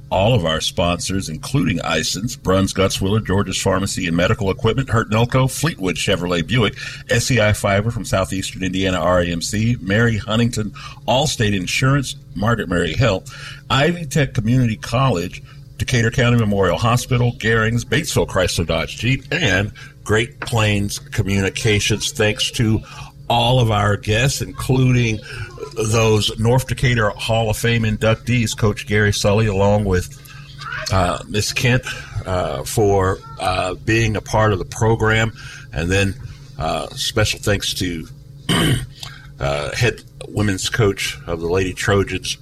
all of our sponsors, including Ison's, Bruns Gutzwiller, George's Pharmacy and Medical Equipment, Hurt Elko, Fleetwood Chevrolet Buick, SEI Fiber from Southeastern Indiana REMC, Mary Huntington, Allstate Insurance, Margaret Mary Health, Ivy Tech Community College, Decatur County Memorial Hospital, Garings, Batesville Chrysler Dodge Jeep, and Great Plains Communications. Thanks to all of our guests, including those North Decatur Hall of Fame inductees, Coach Gary Sully, along with uh, Miss Kent, uh, for uh, being a part of the program. And then uh, special thanks to uh, head women's coach of the Lady Trojans,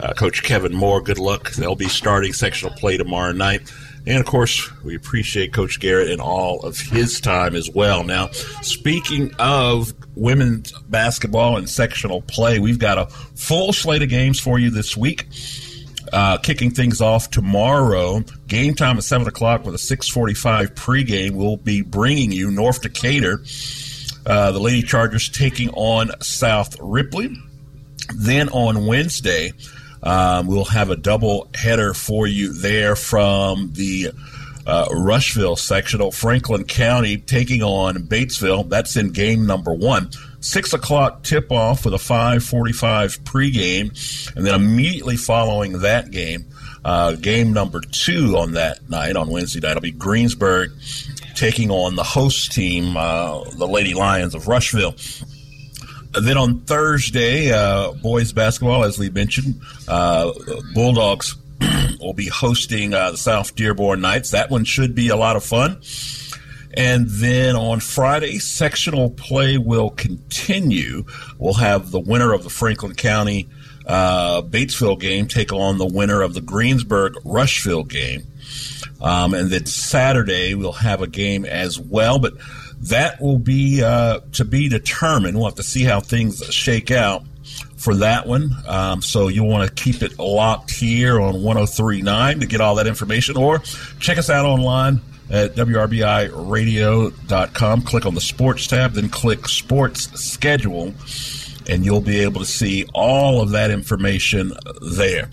uh, Coach Kevin Moore. Good luck. They'll be starting sectional play tomorrow night. And of course, we appreciate Coach Garrett and all of his time as well. Now, speaking of women's basketball and sectional play, we've got a full slate of games for you this week. Uh, kicking things off tomorrow, game time at seven o'clock with a six forty-five pregame. We'll be bringing you North Decatur, uh, the Lady Chargers taking on South Ripley. Then on Wednesday, um, we'll have a double header for you there from the uh, Rushville sectional. Franklin County taking on Batesville. That's in game number one. Six o'clock tip off with a 545 pregame. And then immediately following that game, uh, game number two on that night, on Wednesday night, will be Greensburg taking on the host team, uh, the Lady Lions of Rushville. Then on Thursday, uh, boys basketball, as we mentioned, uh, Bulldogs will be hosting uh, the South Dearborn Knights. That one should be a lot of fun. And then on Friday, sectional play will continue. We'll have the winner of the Franklin County uh, Batesville game take on the winner of the Greensburg Rushville game. Um, and then Saturday, we'll have a game as well. But that will be uh, to be determined. We'll have to see how things shake out for that one. Um, so you'll want to keep it locked here on 1039 to get all that information, or check us out online at WRBIRadio.com. Click on the sports tab, then click sports schedule, and you'll be able to see all of that information there.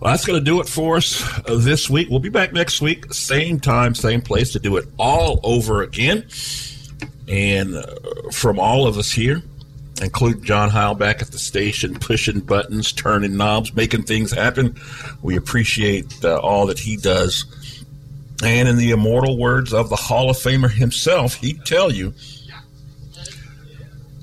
Well, that's going to do it for us uh, this week. We'll be back next week, same time, same place, to do it all over again. And uh, from all of us here include John Heil back at the station, pushing buttons, turning knobs, making things happen. We appreciate uh, all that he does. And in the immortal words of the Hall of Famer himself, he'd tell you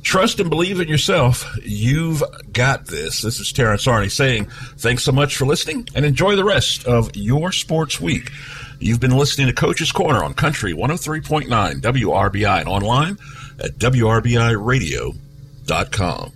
trust and believe in yourself. You've got this. This is Terrence Arney saying thanks so much for listening and enjoy the rest of your sports week. You've been listening to Coach's Corner on Country 103.9 WRBI and online at WRBIRadio.com.